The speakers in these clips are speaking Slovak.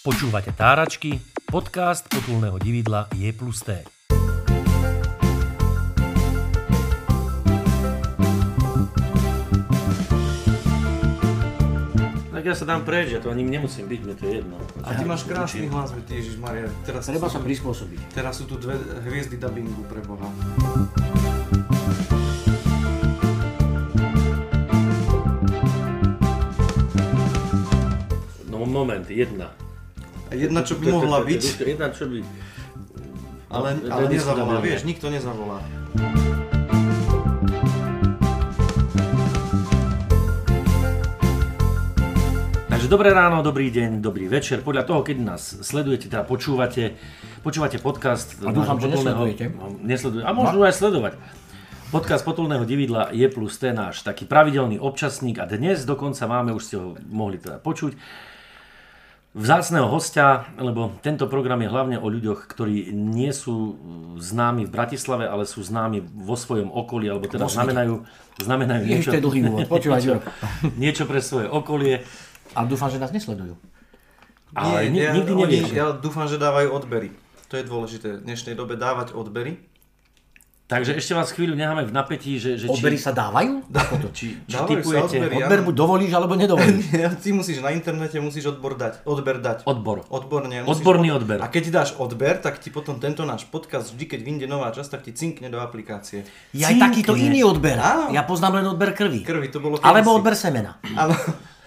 Počúvate Táračky, podcast potulného dividla Je plus T. Tak ja sa dám preč, ja to ani nemusím byť, mne to je jedno. A ty máš krásny hlas, Ježiš Maria. Teraz, Treba sa prispôsobiť. teraz sú tu dve hviezdy dubbingu pre Boha. Moment, jedna. A jedna, čo by mohla byť, Jedna, čo by... ale, je ale nezavolá, vieš, nikto nezavolá. Takže dobré ráno, dobrý deň, dobrý večer. Podľa toho, keď nás sledujete, teda počúvate, počúvate podcast... A dúfam, že nesledujete. No, nesleduj- A môžu aj sledovať. Podcast potulného dividla je plus ten náš taký pravidelný občasník a dnes dokonca máme, už ste ho mohli teda počuť, vzácného hostia, lebo tento program je hlavne o ľuďoch, ktorí nie sú známi v Bratislave, ale sú známi vo svojom okolí, alebo teda znamenajú, znamenajú niečo, to je dlhý úvod. Počúvaj, Juro. niečo pre svoje okolie. A dúfam, že nás nesledujú. Ale ni- ja, nikdy oni- nevieš. Ja dúfam, že dávajú odbery. To je dôležité v dnešnej dobe dávať odbery. Takže ešte vás chvíľu necháme v napätí, že, že Odbery či, sa dávajú? Ako to? či, či typujete odbery. Ja- Odber buď dovolíš, alebo nedovolíš. Ja, ty musíš na internete musíš odbor dať, odber dať. odbor. Odborne. Odborný odber. A keď dáš odber, tak ti potom tento náš podcast, vždy keď vyjde nová časť, tak ti cinkne do aplikácie. Je aj takýto iný odber. Áno. Ja poznám len odber krvi. Krvi, to bolo Alebo kedysi. odber semena. Áno.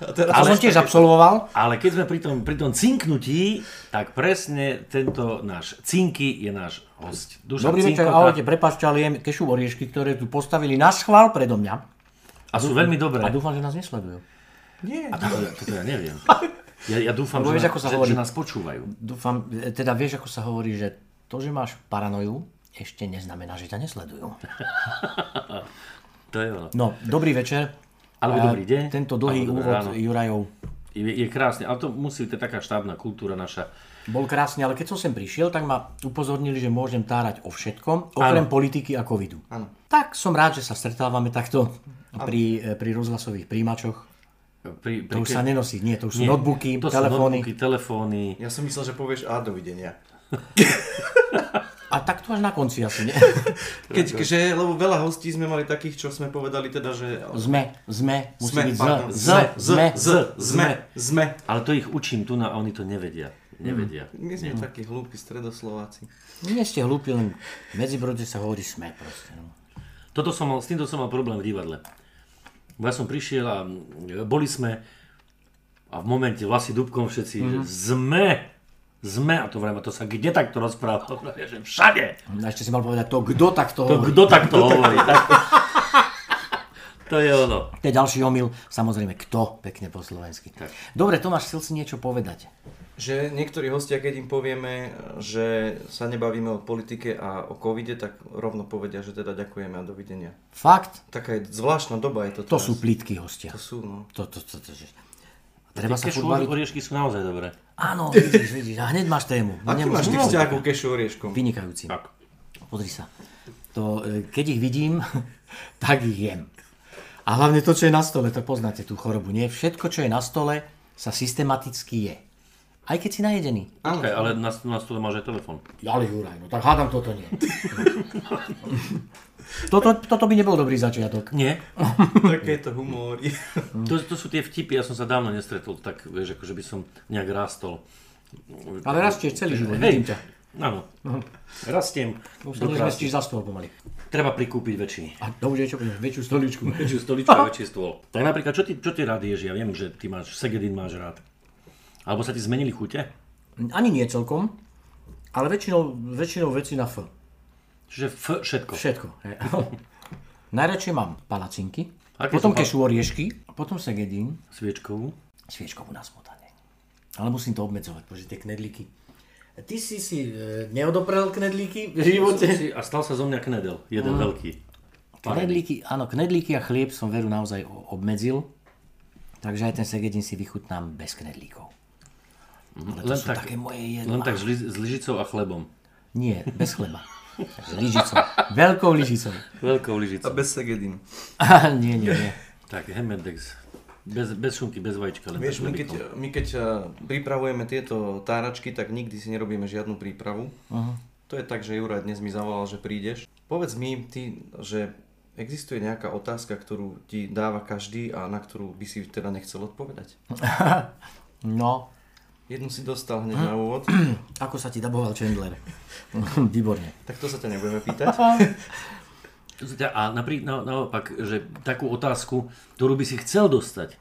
A teraz To som tiež absolvoval. Ale keď sme pri tom, pri tom cinknutí, tak presne tento náš cinky je náš host. Dušan Dobrý večer, ahojte, prepáčte, ale jem kešu oriešky, ktoré tu postavili na schvál predo mňa. A sú veľmi dobré. A dúfam, že nás nesledujú. Nie. A toto, toto ja neviem. Ja, ja dúfam, že, vieš, ako sa že, hovorí. že nás počúvajú. Dúfam, e, teda vieš, ako sa hovorí, že to, že máš paranoju, ešte neznamená, že ťa nesledujú. To je ono. No, dobrý večer. Alebo dobrý deň. Tento dlhý úvod ráno. Jurajov Je, je krásne, ale to musí, to je taká štábna kultúra naša. Bol krásny, ale keď som sem prišiel, tak ma upozornili, že môžem tárať o všetkom, okrem Áno. politiky a covidu. Áno. Tak som rád, že sa stretávame takto pri, e, pri rozhlasových príjimačoch. Pri, To už sa nenosí, nie, to už sú Nie, notebooky, to sú telefóny. notebooky, telefóny. Ja som myslel, že povieš a dovidenia. A tak to až na konci asi, nie? Keď, že, lebo veľa hostí sme mali takých, čo sme povedali teda, že... Sme, sme, musí Sme, byť z, z, sme, sme. z, sme, sme. Ale to ich učím tu na, a oni to nevedia. Nevedia. My sme takí hlúpi stredoslováci. Nie ste hlúpi, len medzi brode sa hovorí sme proste. No. Toto som mal, s týmto som mal problém v divadle. Ja som prišiel a mm, boli sme a v momente vlasy dubkom všetci, mm-hmm. že sme, sme, a to vrajme, to sa kde takto rozpráva? Že všade. A ešte si mal povedať to, kto takto To hovorí. kto takto hovorí? Tak, to je ono. To je ďalší omyl, samozrejme, kto, pekne po slovensky. Tak. Dobre, Tomáš, chcel si niečo povedať. Že niektorí hostia, keď im povieme, že sa nebavíme o politike a o covide, tak rovno povedia, že teda ďakujeme a dovidenia. Fakt, Taká je zvláštna doba je to to teraz. sú plítky hostia. To sú, no. To, to, to, to, že... Treba sa furt oriešky sú naozaj dobré. Áno, vidíš, vidíš, a hneď máš tému. Aký máš ty vzťah ku kešu orieškom? Vynikajúci. Tak. Pozri sa. To, e, keď ich vidím, tak ich jem. A hlavne to, čo je na stole, to poznáte tú chorobu, nie? Všetko, čo je na stole, sa systematicky je. Aj keď si najedený. Okay, ale na, na stole máš aj telefón. Ale Juraj, no tak hádam toto nie. toto, toto by nebol dobrý začiatok. Nie. Takéto humory. To, to sú tie vtipy, ja som sa dávno nestretol, tak vieš, akože by som nejak rástol. Ale rastieš celý život, Hej. vidím ťa. Áno. Rastiem. Už sa nezmestíš za stôl pomaly. Treba prikúpiť väčší. A to už je čo, väčšiu stoličku. Väčšiu stoličku a väčší stôl. Tak napríklad, čo ty, čo ty rád ješ? Ja viem, že ty máš, Segedin máš rád. Alebo sa ti zmenili chute? Ani nie celkom, ale väčšinou, väčšinou veci na F. Čiže f, všetko. Všetko. Najradšej mám palacinky, Aké potom kešu oriešky, potom segedín, Sviečkovú. sviečkovú na smotanie. Ale musím to obmedzovať, bože tie knedlíky. Ty si si e, neodoprel knedlíky v živote? Si- A stal sa zo mňa knedel. Jeden veľký. Knedlíky, áno, knedlíky a chlieb som veru naozaj obmedzil. Takže aj ten segedín si vychutnám bez knedlíkov. Ale to Len sú tak- také moje jedlá. Len tak s, li- s lyžicou a chlebom. Nie, bez chleba. S lyžicou. Veľkou lyžicou. Veľkou A lyžicou. bez segedín. nie, nie, nie. Tak, Hemedex. Bez, bez šunky, bez vajíčka. Len Vieš, my keď, my keď eh, pripravujeme tieto táračky, tak nikdy si nerobíme žiadnu prípravu. Aha. To je tak, že Juraj dnes mi zavolal, že prídeš. Povedz mi ty, že existuje nejaká otázka, ktorú ti dáva každý a na ktorú by si teda nechcel odpovedať. No, Jednu si dostal hneď na úvod, ako sa ti daboval Chandler? Výborne. tak to sa ťa nebudeme pýtať. To A naprí, na, naopak, že takú otázku, ktorú by si chcel dostať,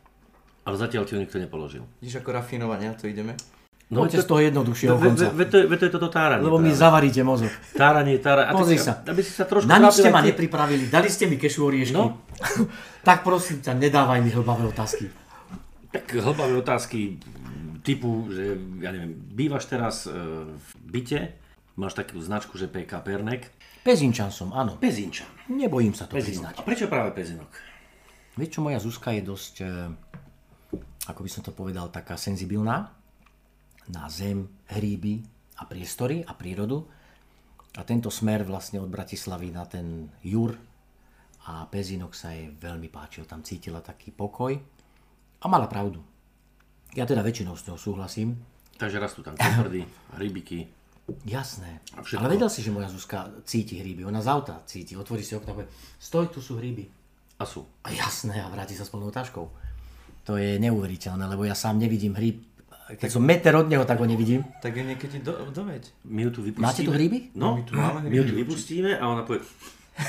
ale zatiaľ ti ho nikto nepoložil. Vidíš, ako rafinovania to ideme? No, Poďte z toho jednoduchšieho ve, ve, konca. ve, to, ve, to je toto táranie. Lebo mi práve. zavaríte mozog. Táranie, táranie. Pozri sa. Aby si sa trošku Na nič ste ma nepripravili, dali ste mi kešu oriešky. No. tak prosím ťa, nedávaj mi hlbavé otázky. Tak hlbavé otázky typu, že ja neviem, bývaš teraz e, v byte, máš takú značku, že PK Pernek. Pezinčan som, áno. Pezinčan. Nebojím sa to Pezinok. priznať. A prečo práve Pezinok? Vieš čo, moja Zuzka je dosť, e, ako by som to povedal, taká senzibilná na zem, hríby a priestory a prírodu. A tento smer vlastne od Bratislavy na ten Jur a Pezinok sa jej veľmi páčil. Tam cítila taký pokoj a mala pravdu. Ja teda väčšinou s ňou súhlasím. Takže rastú tam koprdy, rybiky. Jasné. Ale vedel si, že moja Zuzka cíti hríby. Ona z auta cíti. Otvorí si okno a povie, stoj, tu sú hríby. A sú. A jasné, a vráti sa s plnou taškou. To je neuveriteľné, lebo ja sám nevidím hríb. Keď som meter od neho, tak ho nevidím. Tak je niekedy do, doveď. My ju tu vypustíme. Máte tu hríby? No, my tu máme My ju tu vypustíme a ona povie,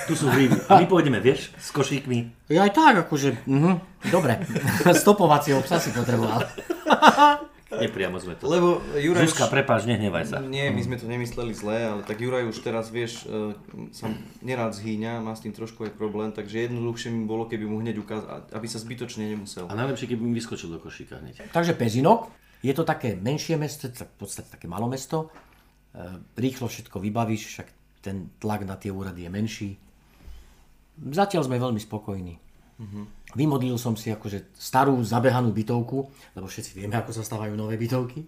tu sú hríby. A my pôjdeme, vieš, s košíkmi. Ja aj tak, akože, mhm, dobre. Stopovacieho psa si potreboval. Nepriamo sme to. Lebo Juraj... Zuzka, prepáč, nehnevaj sa. Nie, my sme to nemysleli zle, ale tak Juraj už teraz, vieš, e, sa nerád zhýňa, má s tým trošku aj problém, takže jednoduchšie mi bolo, keby mu hneď ukázal, aby sa zbytočne nemusel. A najlepšie, keby mi vyskočil do košíka hneď. Takže Pezinok, je to také menšie mesto, v podstate také malo mesto. E, Rýchlo všetko vybavíš, však ten tlak na tie úrady je menší. Zatiaľ sme veľmi spokojní. Vymodlil som si akože starú zabehanú bytovku, lebo všetci vieme, ako sa stávajú nové bytovky.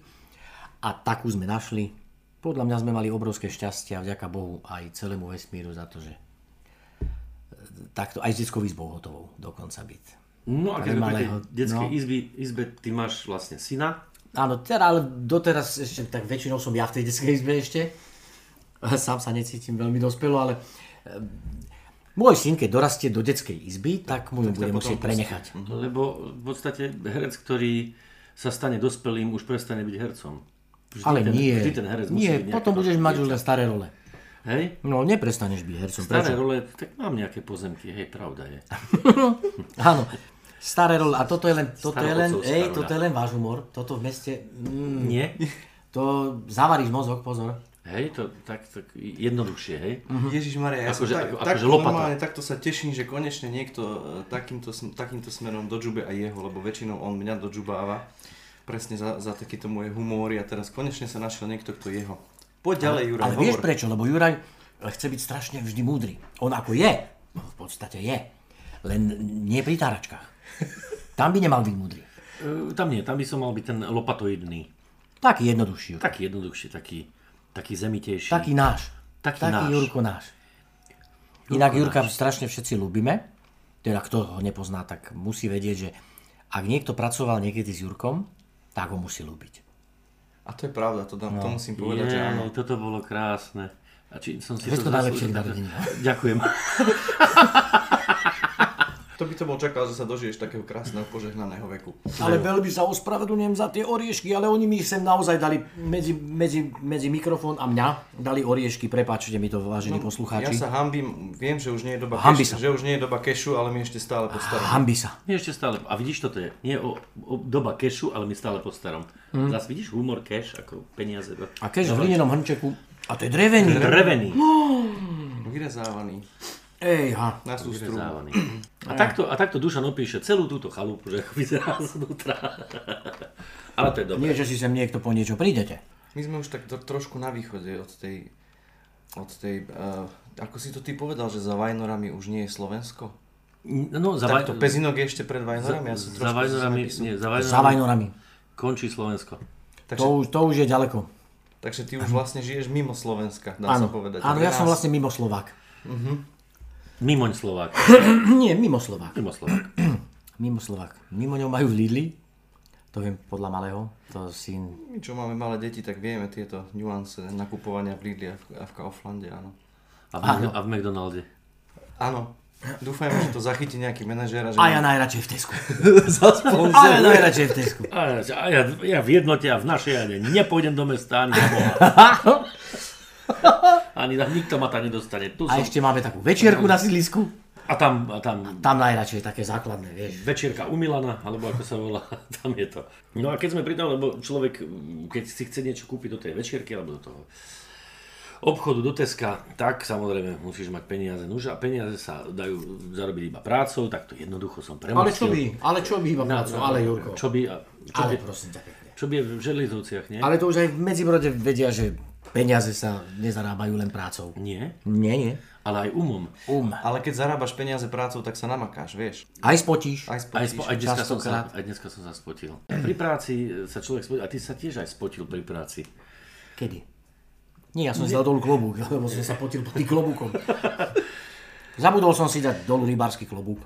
A takú sme našli. Podľa mňa sme mali obrovské šťastie a vďaka Bohu aj celému vesmíru za to, že e, takto aj s detskou izbou hotovou dokonca byť. No a keď malého, detskej no. izby, izbe, ty máš vlastne syna. Áno, teda, ale doteraz ešte, tak väčšinou som ja v tej detskej izbe ešte. Sám sa necítim veľmi dospelo, ale e, môj syn, keď dorastie do detskej izby, tak mu ju bude musieť prenechať. Lebo v podstate herec, ktorý sa stane dospelým, už prestane byť hercom. Vždy Ale ten, nie, Vždy ten herec musí nie, nejaké potom budeš mať už len staré role. Hej? No, neprestaneš byť hercom. Staré Prečo? role, tak mám nejaké pozemky, hej, pravda je. Áno, staré role. A toto je len, toto je len, Starootcovská ej, roľa. toto je len váš humor. Toto v meste, mm, Nie? to zavaríš mozog, pozor. Hej, to tak, tak jednoduchšie, hej? Ježiš Maria, ja Akože- som tak, ako- tak akože normálne takto sa teším, že konečne niekto e, takýmto, takýmto smerom dožube aj jeho, lebo väčšinou on mňa dožubáva presne za, za takýto moje humóry a teraz konečne sa našiel niekto, kto jeho. Poď ďalej, Juraj, Ale hovor. vieš prečo? Lebo Juraj chce byť strašne vždy múdry. On ako je, no v podstate je, len nie pri táračkách. Tam by nemal byť múdry. E, tam nie, tam by som mal byť ten lopatoidný. Taký jednoduchší. Taký jednoduchší, taký, taký zemitejší. Taký náš. Taký Taký náš. Jurko náš. Inak Jurka strašne všetci ľúbime. Teda kto ho nepozná, tak musí vedieť, že ak niekto pracoval niekedy s Jurkom, tak ho musí ľúbiť. A to je pravda, to, dám, to No. musím povedať, že áno. Toto bolo krásne. A či som si Všetko to najlepšie k zaslúžil- narodeninu. Ďakujem. To by to bol čakal, že sa dožiješ takého krásneho požehnaného veku. Ale veľmi sa ospravedlňujem za tie oriešky, ale oni mi sem naozaj dali medzi, medzi, medzi mikrofón a mňa dali oriešky, prepáčte mi to, vážení Ja poslucháči. sa hambím, viem, že už nie je doba, Hambi kešu, sa. že už nie je doba kešu, ale my ešte stále po starom. Hambi sa. Nie ešte stále. A vidíš, toto je. Nie o, o doba kešu, ale my stále po starom. Mm. Zas vidíš humor keš, ako peniaze. A keď v hlinenom hrnčeku, a to je drevený. Drevený. Vyrezávaný. Ej, ha. Na sústru. A takto, a takto Dušan opíše celú túto chalupu, že ako vyzerá znútra. Ale to je dobré. Nie, že si sem niekto po niečo prídete. My sme už tak to, trošku na východe od tej, od tej, uh, ako si to ty povedal, že za Vajnorami už nie je Slovensko? No, za, Tak to Vaj- Pezinok je ešte pred za, Vajnorami? Ja za Vajnorami, nie, za Za Vajnorami Vajnorami. končí Slovensko. Takže, To už, to už je ďaleko. takže ty už vlastne žiješ mimo Slovenska, dá sa Áno, povedať. áno ja som vlastne mimo Slovák. Mimoň Slovák. Nie, mimo Slovák. Mimo Slovák. Mimo Slovak. Mimo ňou majú v Lidli, to viem podľa malého, to si... My, čo máme malé deti, tak vieme tieto nuance nakupovania v Lidli a v, a v Kauflande, áno. A v, Mc- a v McDonalde. Áno. Dúfajme, že to zachytí nejaký manažér a že... A ja najradšej v Tesku. A ja najradšej v Tesku. A ja, a ja, ja v jednote a v našej ani nepôjdem do mesta ani na. Ani tam nikto ma tam nedostane. Tu A som, ešte máme takú večierku na sídlisku. a tam, a tam Tam najradšej také základné, vieš. večierka u Milana, alebo ako sa volá, tam je to. No a keď sme pri tom, lebo človek, keď si chce niečo kúpiť do tej večierky, alebo do toho obchodu, do Teska, tak samozrejme musíš mať peniaze. Nuž a peniaze sa dajú zarobiť iba prácou, tak to jednoducho som Ale premostil. čo by, ale čo by iba prácu, ale Jurko. Čo by, a- čo by, Ale prosím ťa čo by v Železovciach, nie? Ale to už aj v Medzibrode vedia, že peniaze sa nezarábajú len prácou. Nie, Nie, nie. ale aj umom. Um. Ale keď zarábaš peniaze prácou, tak sa namakáš, vieš. Aj spotíš. Aj Aj, spotíš. spo, aj, dneska som sa, aj dneska som sa spotil. Pri práci sa človek spotil, a ty sa tiež aj spotil pri práci. Kedy? Nie, ja som si dal dolu klobúk, lebo som sa potil pod tým klobúkom. Zabudol som si dať dolu rybársky klobúk.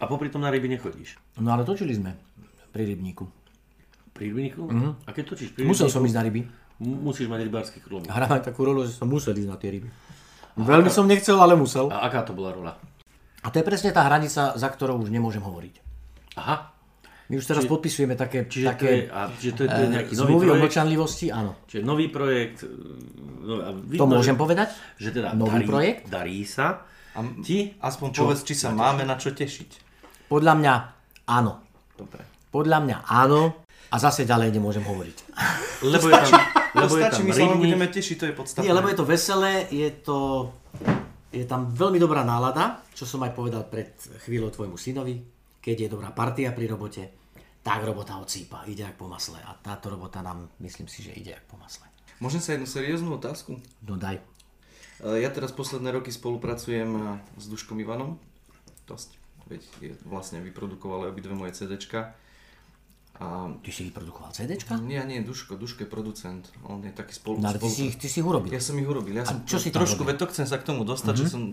A popri tom na ryby nechodíš. No ale točili sme pri rybníku. Pri rybníku? Mm-hmm. A keď točíš pri Musel rybníku, som ísť na ryby. Mu- musíš mať rybársky klobúk. Hráme takú rolu, že som musel ísť na tie ryby. Veľmi som nechcel, ale musel. A aká to bola rola? A to je presne tá hranica, za ktorou už nemôžem hovoriť. Aha, My už teraz podpisujeme také, čiže, také to je, a, čiže to je, to je eh, nejaký nový o projekt, mlčanlivosti, áno. čiže nový projekt. No, a To vidno, môžem že- povedať? Že teda Nový darí, projekt? darí sa. A Ti? aspoň povedz, či sa máme na čo tešiť. Podľa mňa áno. Dobre. Podľa mňa áno. A zase ďalej nemôžem hovoriť. Lebo je tam, lebo je Stačí, tam my sa len budeme tešiť, to je podstatné. Nie, lebo je to veselé, je to... Je tam veľmi dobrá nálada, čo som aj povedal pred chvíľou tvojmu synovi. Keď je dobrá partia pri robote, tak robota odsýpa, ide jak po masle. A táto robota nám, myslím si, že ide jak po masle. Môžem sa jednu serióznu otázku? No daj. E, Ja teraz posledné roky spolupracujem e, s Duškom Ivanom. Dosť. Veď je, vlastne vyprodukovali obidve moje CDčka. A Ty si vyprodukoval CDčka? nie, nie, Duško, Duško je producent. On je taký spolu... No ale ty spolu- si, ich- ty si ich urobil. Ja som ich urobil. Ja som čo si trošku? Mhm. veď to chcem sa k tomu dostať, že som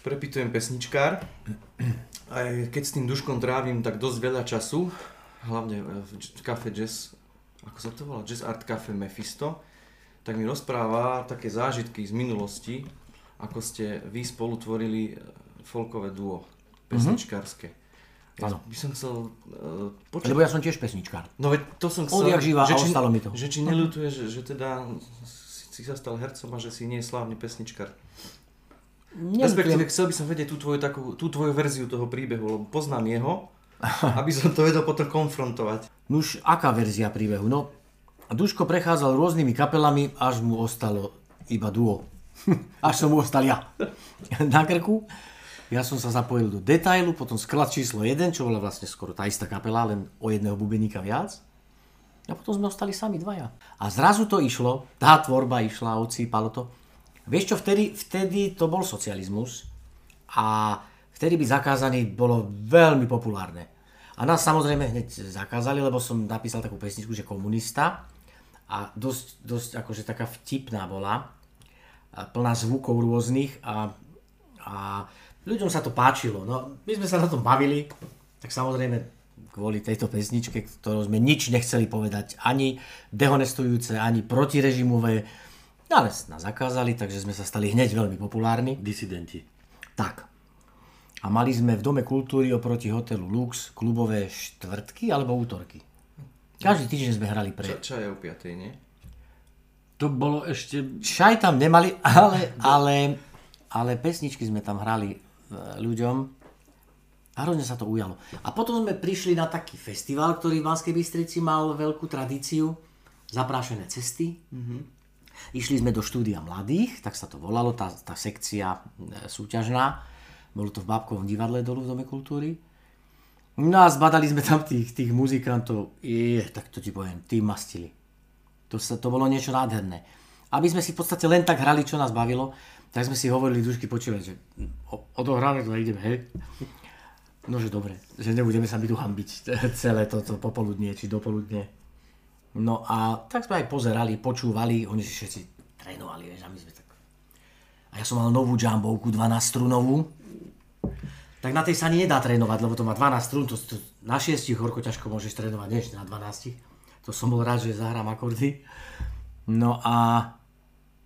prepitujem pesničkár. Aj keď s tým Duškom trávim tak dosť veľa času, hlavne v kafe Jazz, ako sa to volá, Jazz Art Cafe Mephisto, tak mi rozpráva také zážitky z minulosti, ako ste vy spolu tvorili e, folkové duo, pesničkárske. Ja Áno. by som chcel uh, počuť Lebo ja som tiež pesničkár. No veď to som chcel... Odjak živa že či, ostalo mi to. Že či neľutuje, že, že teda si, si sa stal hercom a že si nie je slávny pesničkar. Respektíve chcel by som vedieť tú tvoju, takú, tú tvoju verziu toho príbehu, lebo poznám jeho, aby som to vedel potom konfrontovať. Nuž, aká verzia príbehu? No, Duško prechádzal rôznymi kapelami, až mu ostalo iba duo. až som mu ostal ja. Na krku. Ja som sa zapojil do detailu, potom sklad číslo 1, čo bola vlastne skoro tá istá kapela, len o jedného bubeníka viac. A potom sme ostali sami dvaja. A zrazu to išlo, tá tvorba išla, odsýpalo to. Vieš čo, vtedy, vtedy to bol socializmus a vtedy byť zakázaný bolo veľmi populárne. A nás samozrejme hneď zakázali, lebo som napísal takú pesničku, že komunista a dosť, dosť akože taká vtipná bola, plná zvukov rôznych a, a ľuďom sa to páčilo. No, my sme sa na tom bavili, tak samozrejme kvôli tejto pesničke, ktorou sme nič nechceli povedať, ani dehonestujúce, ani protirežimové, ale nás zakázali, takže sme sa stali hneď veľmi populárni. Disidenti. Tak. A mali sme v Dome kultúry oproti hotelu Lux klubové štvrtky alebo útorky. Každý týždeň sme hrali pre... Ča, čaja o 5, nie? To bolo ešte... Čaj tam nemali, ale, ale, ale pesničky sme tam hrali ľuďom a hrozne sa to ujalo. A potom sme prišli na taký festival, ktorý v Banskej Bystrici mal veľkú tradíciu, Zaprášené cesty. Išli sme do štúdia mladých, tak sa to volalo, tá, tá sekcia e, súťažná. Bolo to v Babkovom divadle dolu v Dome kultúry. No a zbadali sme tam tých, tých muzikantov. Je, tak to ti poviem, tí mastili. To, sa, to bolo niečo nádherné. Aby sme si v podstate len tak hrali, čo nás bavilo, tak sme si hovorili dušky počúvať, že odohráme to ideme, hej. No, že dobre, že nebudeme sa my tu hambiť celé toto popoludnie či dopoludne. No a tak sme aj pozerali, počúvali, oni si všetci trénovali, vieš, a my sme tak... A ja som mal novú džambovku, 12 strunovú. tak na tej sa ani nedá trénovať, lebo to má 12 strún, to, to na 6 horko ťažko môžeš trénovať, ešte na 12. To som bol rád, že zahrám akordy. No a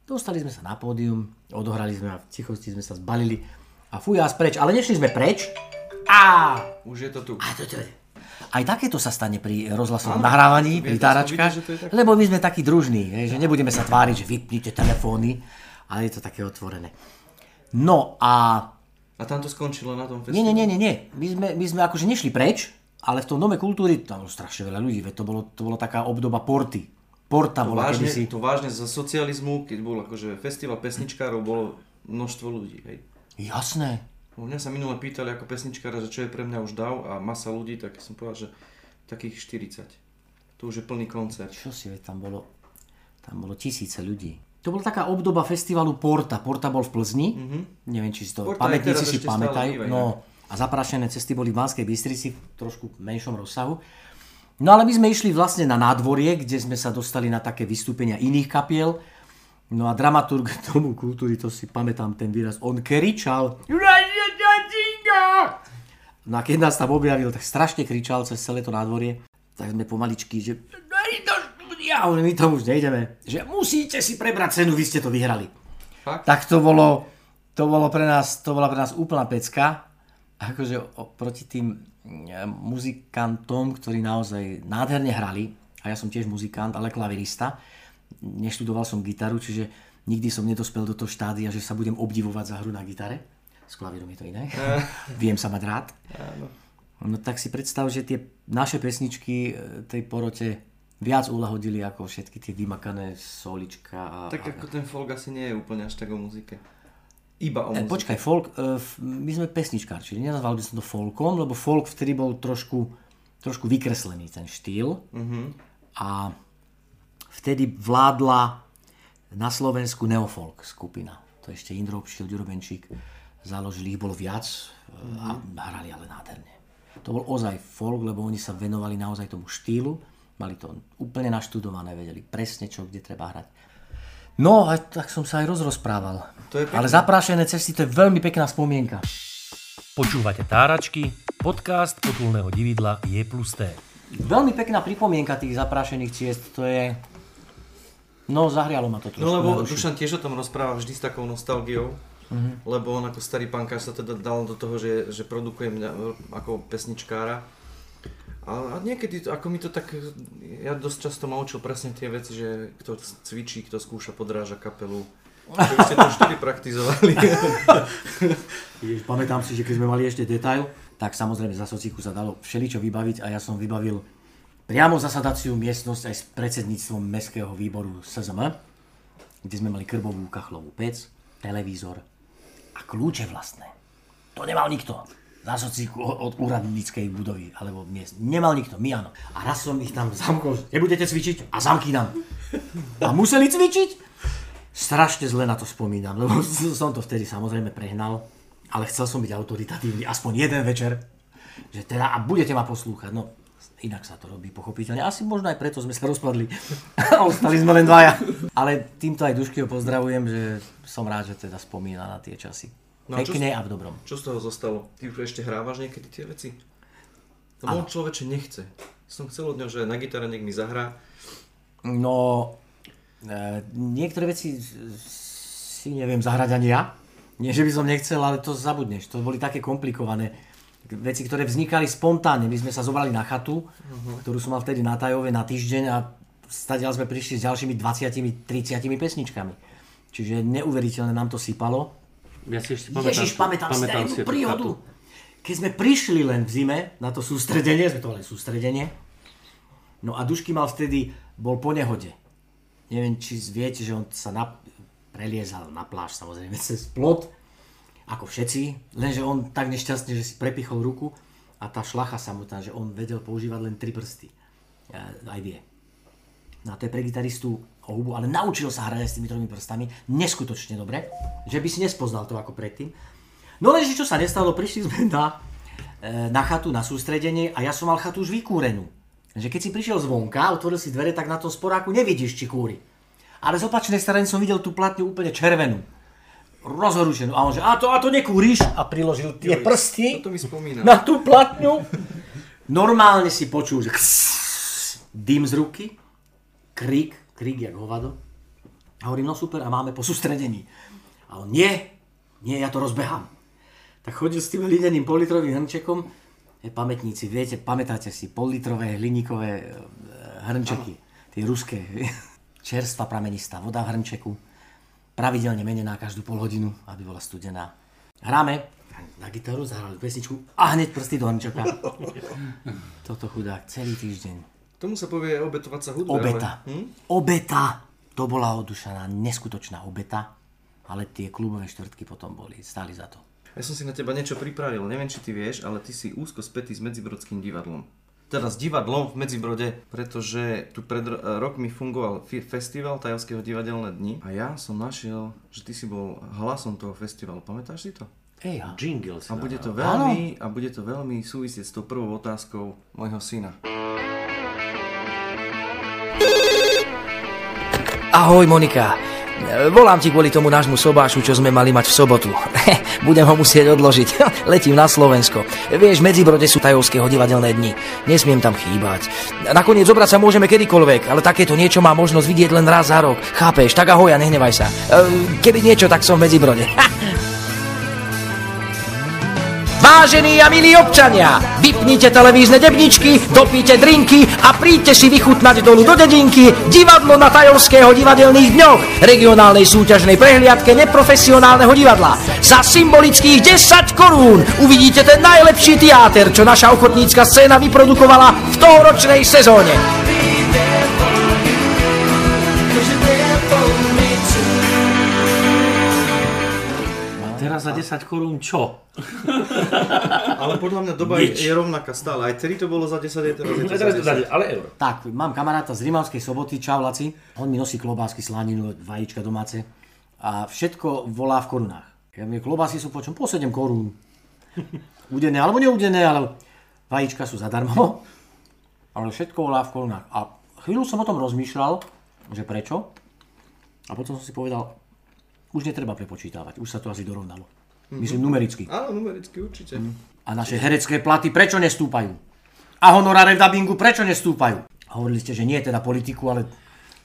dostali sme sa na pódium, odohrali sme a v tichosti sme sa zbalili a fuj, preč. Ale nešli sme preč. A Už je to tu. a to, to, aj takéto sa stane pri rozhlasovom nahrávaní, pri táračkách, tak. lebo my sme takí družní, hej, že nebudeme sa tváriť, že vypnite telefóny, ale je to také otvorené. No a A tam to skončilo na tom festivale? nie, nie, nie, nie. My sme, my sme akože nešli preč, ale v tom dome kultúry, tam bolo strašne veľa ľudí, veď to bolo, to bolo taká obdoba porty. Porta To bola vážne, kedysi. to vážne za socializmu, keď bol akože festival pesničkárov, bolo množstvo ľudí, hej. Jasné. Lebo Mňa sa minule pýtali ako pesničkára, že čo je pre mňa už dav a masa ľudí, tak som povedal, že takých 40. To už je plný koncert. Čo si, veď tam bolo, tam bolo tisíce ľudí. To bola taká obdoba festivalu Porta. Porta bol v Plzni. Mm-hmm. Neviem, či si to Porta pamätníci si pamätajú. No, a zaprašené cesty boli v Banskej Bystrici v trošku menšom rozsahu. No ale my sme išli vlastne na nádvorie, kde sme sa dostali na také vystúpenia iných kapiel. No a dramaturg tomu kultúry, to si pamätám ten výraz, on kričal No a keď nás tam objavil, tak strašne kričal cez celé to nádvorie. Tak sme pomaličky, že "Daj do štúdia, ale my tam už nejdeme. Že musíte si prebrať cenu, vy ste to vyhrali. Fakt? Tak to bolo, to bolo pre nás, to bola pre nás úplná pecka. Akože oproti tým muzikantom, ktorí naozaj nádherne hrali, a ja som tiež muzikant, ale klavirista, neštudoval som gitaru, čiže nikdy som nedospel do toho štádia, že sa budem obdivovať za hru na gitare. S klavírom je to iné. Viem sa mať rád. No tak si predstav, že tie naše pesničky e, tej porote viac ulahodili ako všetky tie vymakané solička. A, Tak ako ten folk asi nie je úplne až tak o muzike. Iba o E, muzike. Počkaj, folk, f- my sme pesničkár, čiže nenazval by som to folkom, lebo folk vtedy bol trošku, trošku vykreslený ten štýl. A vtedy vládla na Slovensku neofolk skupina. To ešte Indro Pštil, Ďuro Benčík založili, ich bolo viac e, a hrali ale nádherne. To bol ozaj folk, lebo oni sa venovali naozaj tomu štýlu, mali to úplne naštudované, vedeli presne čo, kde treba hrať. No, a tak som sa aj rozrozprával. To je pekné. Ale zaprášené cesty, to je veľmi pekná spomienka. Počúvate Táračky, podcast potulného dividla je plus T. Veľmi pekná pripomienka tých zaprášených ciest, to je... No, zahrialo ma to trošku. No lebo. Dušan tiež o tom rozpráva vždy s takou nostalgiou, Mhm. lebo on ako starý pankár sa teda dal do toho, že, že produkuje mňa ako pesničkára. A, a niekedy, ako mi to tak, ja dosť často ma učil presne tie veci, že kto cvičí, kto skúša, podráža kapelu. Že ste to vždy praktizovali. Ježiš, pamätám si, že keď sme mali ešte detail, tak samozrejme za sociku sa dalo všeličo vybaviť a ja som vybavil priamo zasadaciu miestnosť aj s predsedníctvom Mestského výboru SZM, kde sme mali krbovú kachlovú pec, televízor a kľúče vlastné. To nemal nikto. Za sociku od úradníckej budovy, alebo miest. Nemal nikto, my áno. A raz som ich tam zamkol, nebudete cvičiť a zamky nám. A museli cvičiť? Strašne zle na to spomínam, lebo som to vtedy samozrejme prehnal, ale chcel som byť autoritatívny aspoň jeden večer, že teda a budete ma poslúchať. No, inak sa to robí pochopiteľne. Asi možno aj preto sme sa rozpadli. Ostali sme len dvaja. Ale týmto aj Duškyho pozdravujem, že som rád, že teda spomína na tie časy. No a čo Pekne a v dobrom. Čo z toho zostalo? Ty už ešte hrávaš niekedy tie veci? Lebo on človeče nechce. Som chcel od ňoho, že na gitare nech mi zahrá. No, e, niektoré veci si neviem zahrať ani ja. Nie, že by som nechcel, ale to zabudneš. To boli také komplikované veci, ktoré vznikali spontánne. My sme sa zobrali na chatu, ktorú som mal vtedy na Tajove na týždeň a stadiaľ sme prišli s ďalšími 20-30 pesničkami. Čiže neuveriteľne nám to sypalo. Ja si ešte pamätám, Ježiš, pamätám, si pamätám jednu tú príhodu. Keď sme prišli len v zime na to sústredenie, sme to mali sústredenie, no a Dušky mal vtedy, bol po nehode. Neviem, či viete, že on sa na, preliezal na pláž, samozrejme, cez plot, ako všetci, lenže on tak nešťastne, že si prepichol ruku a tá šlacha samotná, že on vedel používať len tri prsty. Aj vie. No a to je pre gitaristu o hubu, ale naučil sa hrať aj s tými tromi prstami, neskutočne dobre, že by si nespoznal to ako predtým. No lenže čo sa nestalo, prišli sme na, e, na chatu, na sústredenie a ja som mal chatu už vykúrenú. Že keď si prišiel zvonka, otvoril si dvere, tak na tom sporáku nevidíš, či kúri. Ale z opačnej strany som videl tú platňu úplne červenú. rozhorúčenú. A on že, a to, a to nekúriš? A priložil tie prsty Toto mi spomína. na tú platňu. Normálne si počul, že ksss, dym z ruky, krík, krík jak hovado. A hovorím, no super, a máme po sústredení. A on, nie, nie, ja to rozbehám. Tak chodil s tým hlineným politrovým hrnčekom. Je, pamätníci, viete, pamätáte si pollitrové hliníkové e, hrnčeky, tie ruské. Čerstvá pramenistá voda v hrnčeku. Pravidelne menená každú pol hodinu, aby bola studená. Hráme na gitaru, zahrali pesničku a hneď prsty do hrnčoka. Toto chudák, celý týždeň. Tomu sa povie obetovať sa hudbe. Obeta. Ale, hm? Obeta. To bola odušaná, neskutočná obeta. Ale tie klubové štvrtky potom boli, stáli za to. Ja som si na teba niečo pripravil, neviem či ty vieš, ale ty si úzko spätý s Medzibrodským divadlom. Teda s divadlom v Medzibrode, pretože tu pred ro- rokmi fungoval festival Tajovského divadelné dni a ja som našiel, že ty si bol hlasom toho festivalu. Pamätáš si to? Ej, a Jingle A bude to Áno. veľmi, a bude to veľmi súvisieť s tou prvou otázkou môjho syna. Ahoj Monika. Volám ti kvôli tomu nášmu sobášu, čo sme mali mať v sobotu. Budem ho musieť odložiť. Letím na Slovensko. Vieš, Medzibrode sú tajovského divadelné dni. Nesmiem tam chýbať. Nakoniec zobrať sa môžeme kedykoľvek, ale takéto niečo má možnosť vidieť len raz za rok. Chápeš? Tak ahoj a nehnevaj sa. E, Keby niečo, tak som v Medzibrode. Vážení a milí občania, vypnite televízne debničky, dopíte drinky a príďte si vychutnať dolu do dedinky divadlo na Tajovského divadelných dňoch, regionálnej súťažnej prehliadke neprofesionálneho divadla. Za symbolických 10 korún uvidíte ten najlepší teáter, čo naša ochotnícka scéna vyprodukovala v tohoročnej sezóne. Za 10 korún čo? Ale podľa mňa doba je, Nič. je rovnaká stále. Aj tedy to bolo za 10, aj teraz je to za to dať, 10. ale euro. Tak, mám kamaráta z Rimavskej soboty, čau Laci. On mi nosí klobásky, slaninu, vajíčka domáce. A všetko volá v korunách. Ja mi klobásy sú počom po 7 korún. Udené alebo neudené, ale vajíčka sú zadarmo. Ale všetko volá v korunách. A chvíľu som o tom rozmýšľal, že prečo. A potom som si povedal, už netreba prepočítavať, už sa to asi dorovnalo. Myslím numericky. Áno, numericky určite. A naše herecké platy prečo nestúpajú? A honoráre v dabingu prečo nestúpajú? Hovorili ste, že nie teda politiku, ale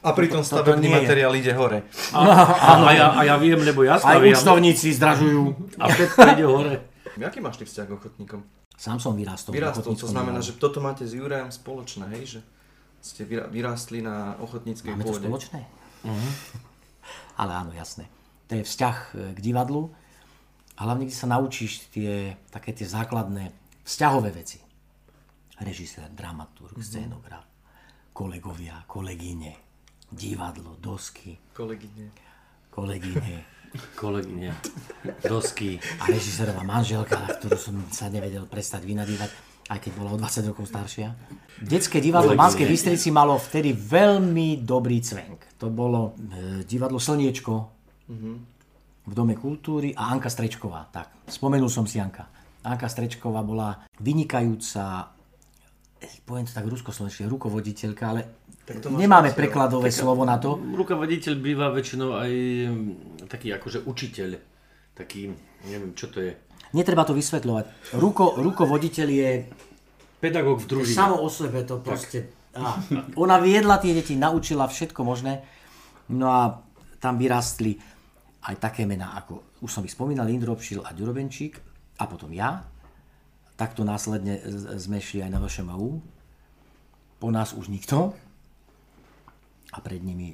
A pritom To- to stavebný materiál ide hore. A, a, a, ja, a ja viem, lebo ja aj staviam. účtovníci zdražujú. A všetko ide hore. Aký máš ty vzťah k ochotníkom? Sám som vyrástol. v Vyrástol, to znamená, že toto máte s Jurajom spoločné, hej? Že ste vyrástli na ochotníckej Máme to pôde. spoločné? Ale áno, jasné. To je vzťah e, k divadlu a hlavne, kde sa naučíš tie, také tie základné vzťahové veci. Režisér, dramaturg, scénograf, kolegovia, kolegyne, divadlo, dosky, Kolegyne. kolegyne Kolegyne, dosky. a režisérová manželka, ktorú som sa nevedel prestať vynadívať, aj keď bola o 20 rokov staršia. Detské divadlo v Banskej Bystrici malo vtedy veľmi dobrý cvenk. To bolo e, divadlo Slniečko v Dome kultúry a Anka Strečková. Tak, spomenul som si Anka. Anka Strečková bola vynikajúca, e, poviem to tak ruskoslovenčne, rukovoditeľka, ale nemáme prekladové slovo na to. Rukovoditeľ býva väčšinou aj mm, taký akože učiteľ. Taký, neviem čo to je. Netreba to vysvetľovať. Ruko, rukovoditeľ je Pedagóg v družine. Samo o sebe to proste... Á, ona viedla tie deti, naučila všetko možné. No a tam vyrastli aj také mená, ako už som ich spomínal, Lindropšil a Ďurobenčík a potom ja. Takto následne sme šli aj na VŠMU. Po nás už nikto. A pred nimi...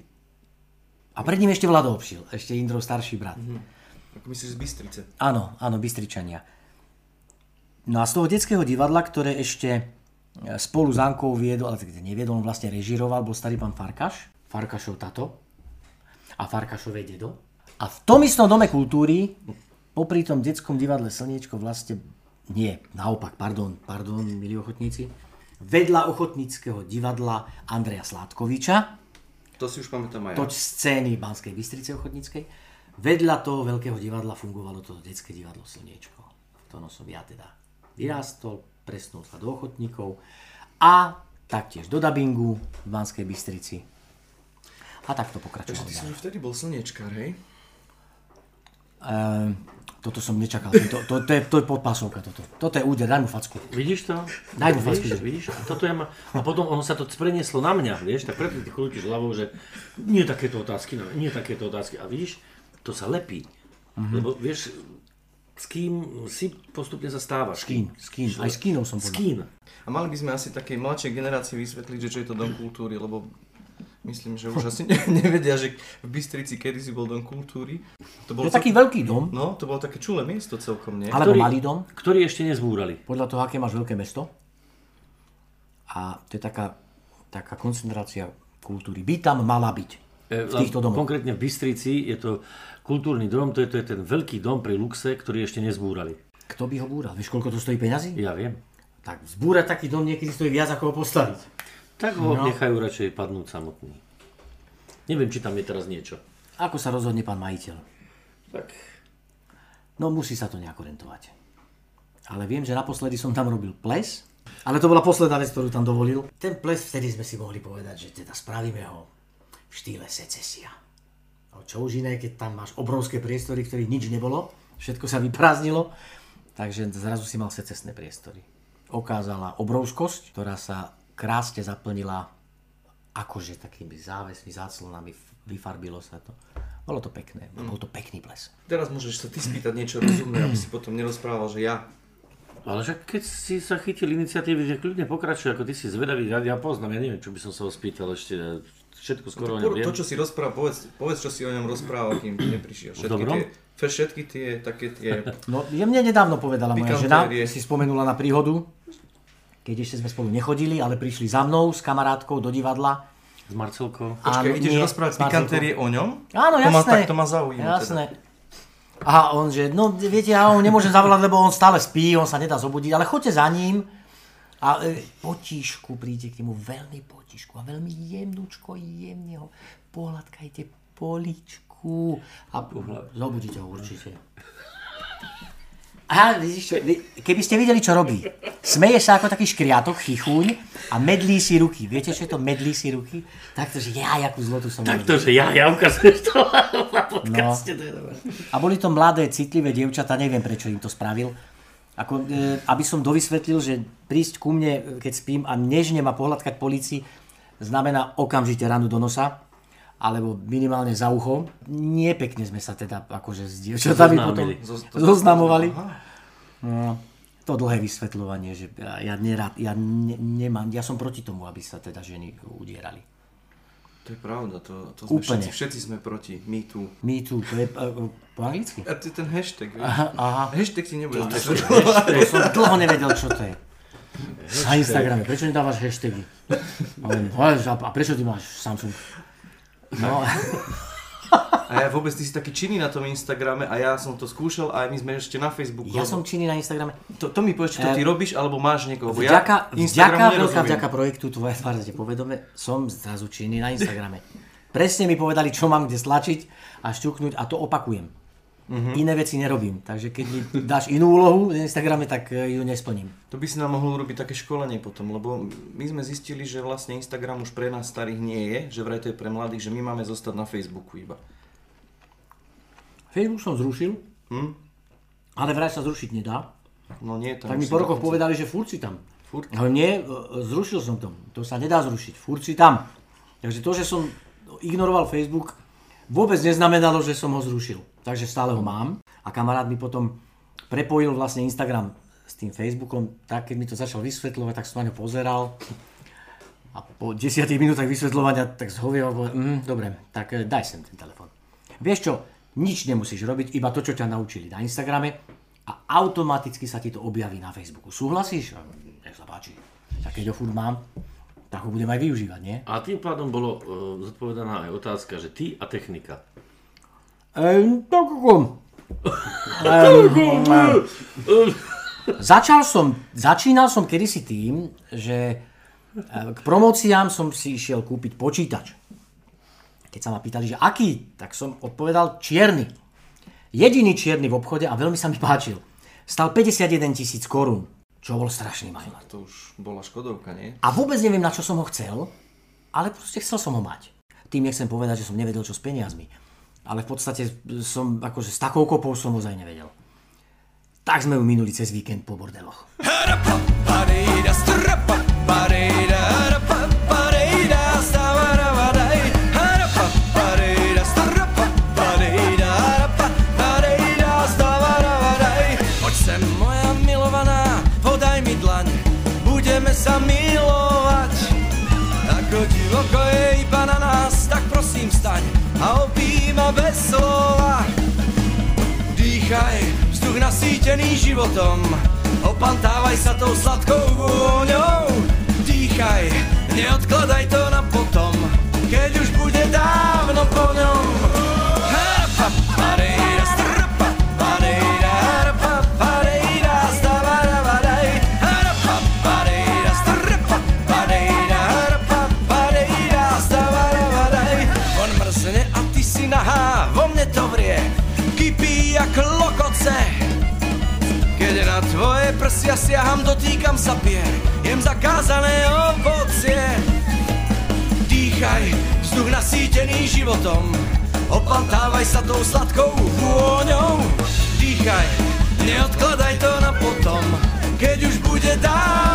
A pred nimi ešte Vlado Obšil, ešte Indrov starší brat. Ako myslíš z Bystrice? Áno, áno, Bystričania. No a z toho detského divadla, ktoré ešte e, spolu s Ankou viedol, ale neviedol, on vlastne režiroval, bol starý pán Farkaš, Farkašov tato a Farkašové dedo. A v tom istom dome kultúry, popri tom detskom divadle Slniečko vlastne, nie, naopak, pardon, pardon, milí ochotníci, vedľa ochotníckého divadla Andreja Sládkoviča, To si už pamätám aj ja. toť scény Banskej Bystrice ochotníckej. Vedľa toho veľkého divadla fungovalo to detské divadlo Slniečko. V ktorom som ja teda vyrástol, presnul sa do ochotníkov a taktiež do dabingu v Banskej Bystrici. A takto Takže pokračovalo ty si vtedy bol slniečkár, hej? Ehm, toto som nečakal. To, to, to, je, to je podpásovka toto. Toto je úder, daj mu facku. Vidíš to? Daj mu vidíš, facku. vidíš? A, toto ja ma... a potom ono sa to prenieslo na mňa, vieš, tak preto ty krútiš hlavou, že nie takéto otázky, no, nie takéto otázky. A vidíš, to sa lepí. Mhm. Lebo vieš, s kým si postupne sa stávaš. S kým? S kým? Aj s kínom som S povedal. kým? A mali by sme asi takej mladšej generácii vysvetliť, že čo je to dom kultúry, lebo myslím, že už asi ne- nevedia, že v Bystrici kedysi bol dom kultúry. To To je taký veľký dom, No, to bolo také čulé miesto celkom, nie? alebo Ktorý- malý dom, Ktorý ešte nezbúrali. podľa toho, aké máš veľké mesto. A to je taká, taká koncentrácia kultúry. By tam mala byť. V týchto domoch. Konkrétne v Bystrici je to kultúrny dom, to je, to je ten veľký dom pri Luxe, ktorý ešte nezbúrali. Kto by ho búral? Vieš, koľko to stojí peňazí? Ja viem. Tak zbúrať taký dom niekedy stojí viac, ako ho postaviť. Tak ho nechajú radšej padnúť samotný. Neviem, či tam je teraz niečo. Ako sa rozhodne pán majiteľ? Tak No musí sa to nejako rentovať. Ale viem, že naposledy som tam robil ples, ale to bola posledná vec, ktorú tam dovolil. Ten ples vtedy sme si mohli povedať, že teda spravíme ho v štýle secesia. No čo už iné, keď tam máš obrovské priestory, ktorých nič nebolo, všetko sa vyprázdnilo, takže zrazu si mal secesné priestory. Okázala obrovskosť, ktorá sa krásne zaplnila akože takými závesmi, záclonami, vyfarbilo sa to. Bolo to pekné, bol to pekný ples. Teraz môžeš sa ty spýtať niečo rozumné, aby si potom nerozprával, že ja. Ale že keď si sa chytil iniciatívy, že kľudne pokračuj, ako ty si zvedavý, ja, ja poznám, ja neviem, čo by som sa ho spýtal ešte, všetko skoro o ňom To, viem. čo si rozprával, povedz, povedz, čo si o ňom rozprával, kým neprišiel. Všetky dobrom? tie, všetky tie, také tie... No, ja mne nedávno povedala moja žena, si spomenula na príhodu, keď ešte sme spolu nechodili, ale prišli za mnou s kamarátkou do divadla. S Marcelkou. Počkaj, Áno, ideš nie, rozprávať pikantérie o ňom? Áno, To ma, jasné. tak to ma zaujíma. Jasné. Teda. A on, že, no viete, ja ho nemôžem zavolať, lebo on stále spí, on sa nedá zobudiť, ale choďte za ním a e, potišku príde k nemu, veľmi potišku a veľmi jemnúčko, jemne ho pohľadkajte poličku a zobudíte ho určite. Vy- keby ste videli, čo robí. Smeje sa ako taký škriatok, chichuň a medlí si ruky. Viete, čo je to medlí si ruky? Takto, že ja, jakú zlotu som urobil. To, že ja, ja ukazuješ to na No. podcaste, dobré. A boli to mladé, citlivé dievčatá, neviem prečo im to spravil. Ako, e, aby som dovysvetlil, že prísť ku mne, keď spím a nežne ma pohľadkať po líci, znamená okamžite ranu do nosa, alebo minimálne za ucho. Nie pekne sme sa teda akože s dievčatami potom zoznamovali. No, to dlhé vysvetľovanie, že ja, ja nerad, ja ne, nemám, ja som proti tomu, aby sa teda ženy udierali. To je pravda, to, to sme Úplne. všetci, všetci sme proti Me Too. Me too, to je uh, po anglicky? A to je ten hashtag, vieš? Aha, aha. Hashtag ti nebude To som dlho nevedel, čo to je. Na Instagrame, prečo nedávaš hashtagy? A, on, "Ale, a prečo ty máš Samsung? No, A ja vôbec, ty si taký činný na tom Instagrame a ja som to skúšal a my sme ešte na Facebooku. ja som činný na Instagrame. To, to mi povedz, či to ty robíš, alebo máš niekoho. Vďaka, ja vďaka, veľká vďaka projektu Tvoja tvár povedome, som zrazu činný na Instagrame. Presne mi povedali, čo mám kde stlačiť a šťuknúť a to opakujem. Iné veci nerobím, takže keď mi dáš inú úlohu na Instagrame, tak e, ju nesplním. To by si nám mohol urobiť také školenie potom, lebo my sme zistili, že vlastne Instagram už pre nás starých nie je, že vraj to je pre mladých, že my máme zostať na Facebooku iba. Facebook som zrušil, Hm? ale vraj sa zrušiť nedá. No nie, tam Tak mi po rokoch povedali, že furt si tam. Furt? Ale nie, e, zrušil som to. To sa nedá zrušiť. Furt si tam. Takže to, že som ignoroval Facebook, vôbec neznamenalo, že som ho zrušil. Takže stále ho mám. A kamarát mi potom prepojil vlastne Instagram s tým Facebookom. Tak keď mi to začal vysvetľovať, tak som na ňo pozeral. A po 10 minútach vysvetľovania tak zhovieval, mm, dobre, tak e, daj sem ten telefon. Vieš čo, nič nemusíš robiť, iba to, čo ťa naučili na Instagrame a automaticky sa ti to objaví na Facebooku. Súhlasíš? Nech sa páči. Tak keď ho furt mám, tak ho budem aj využívať, nie? A tým pádom bolo uh, zodpovedaná aj otázka, že ty a technika. Ehm, ako... Ehm, Začal som, začínal som kedysi tým, že e, k promóciám som si išiel kúpiť počítač. Keď sa ma pýtali, že aký, tak som odpovedal čierny. Jediný čierny v obchode a veľmi sa mi páčil. Stal 51 tisíc korún, čo bol strašný majmar. To už bola Škodovka, nie? A vôbec neviem, na čo som ho chcel, ale proste chcel som ho mať. Tým nechcem povedať, že som nevedel, čo s peniazmi. ale v podstate som, akože s takou kopou som ozaj nevedel. Tak sme ju minuli cez víkend po bordeloch. Nasýtený životom, opantávaj sa tou sladkou vôňou. Dýchaj, neodkladaj to na potom, keď už bude dávno po životom, opantávaj sa tou sladkou vôňou. Dýchaj, neodkladaj to na potom, keď už bude dávno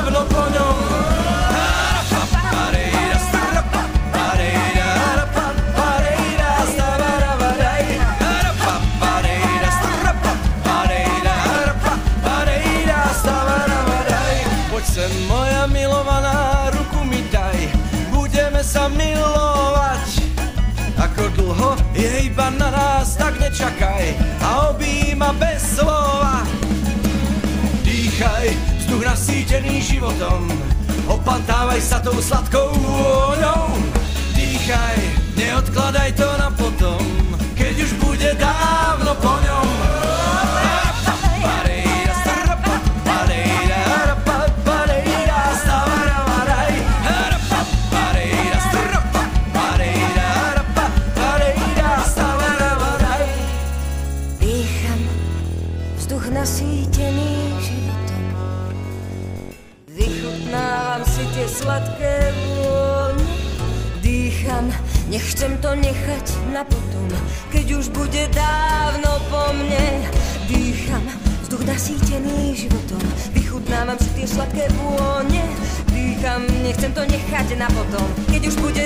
vzduch nasýtený životom, opantávaj sa tou sladkou vôňou. Dýchaj, neodkladaj to na potom, nasýtený životom. Vychutnávam si tie sladké vône. Dýcham, nechcem to nechať na potom, keď už bude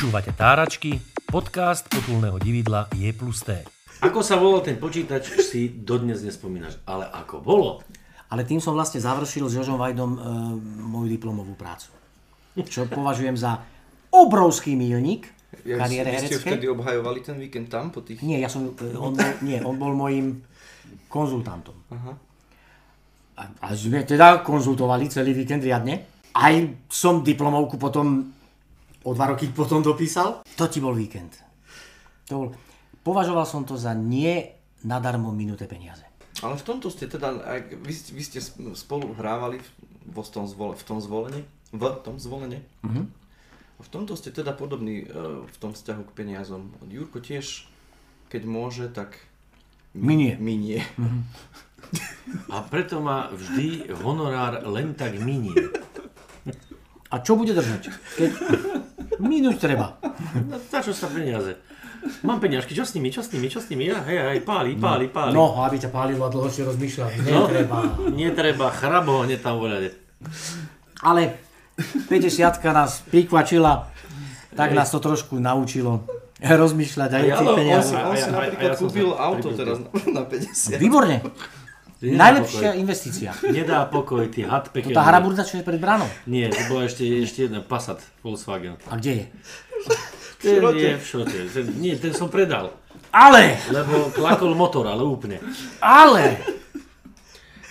Počúvate Táračky, podcast potulného dividla Je plus T. Ako sa volal ten počítač, si dodnes nespomínaš. Ale ako bolo? Ale tým som vlastne završil s Jožom Vajdom e, moju diplomovú prácu. Čo považujem za obrovský milník Ja, kariére vy ste hereckej. vtedy obhajovali ten víkend tam po tých... Nie, ja som, e, on bol, nie, on bol môjim konzultantom. Aha. A, a sme teda konzultovali celý víkend riadne. Aj som diplomovku potom o dva roky potom dopísal. To ti bol víkend. To bol, považoval som to za nie nadarmo minuté peniaze. Ale v tomto ste teda, vy, ste- vy ste sp- spolu hrávali v, vo tom, zvole, v tom zvolení, v tom zvolení. Mhm. V tomto ste teda podobní e, v tom vzťahu k peniazom. Jurko tiež, keď môže, tak Minie. minie. A preto ma vždy honorár len tak minie. A čo bude držať? Keď minúť treba. No, za čo sa peniaze? Mám peniažky, čo s nimi, čo s nimi, čo s nimi? Ja, hej, hej, páli, páli, páli. No, aby ťa pálilo a dlhošie rozmýšľať. No. Netreba. Netreba, chrabo, hneď tam voľade. Ale 50 nás prikvačila, tak nás to trošku naučilo rozmýšľať aj o tých peniazoch. si, on si napríklad kúpil auto teraz na, na 50. Výborne. Nedá Najlepšia pokoj. investícia. Nedá pokoj, ty had pekelný. Tá hraburda, čo je pred bránou. Nie, to bola ešte, ešte jedna Passat Volkswagen. A kde je? Ten je v šrote. Ten, nie, ten som predal. Ale! Lebo klakol motor, ale úplne. Ale!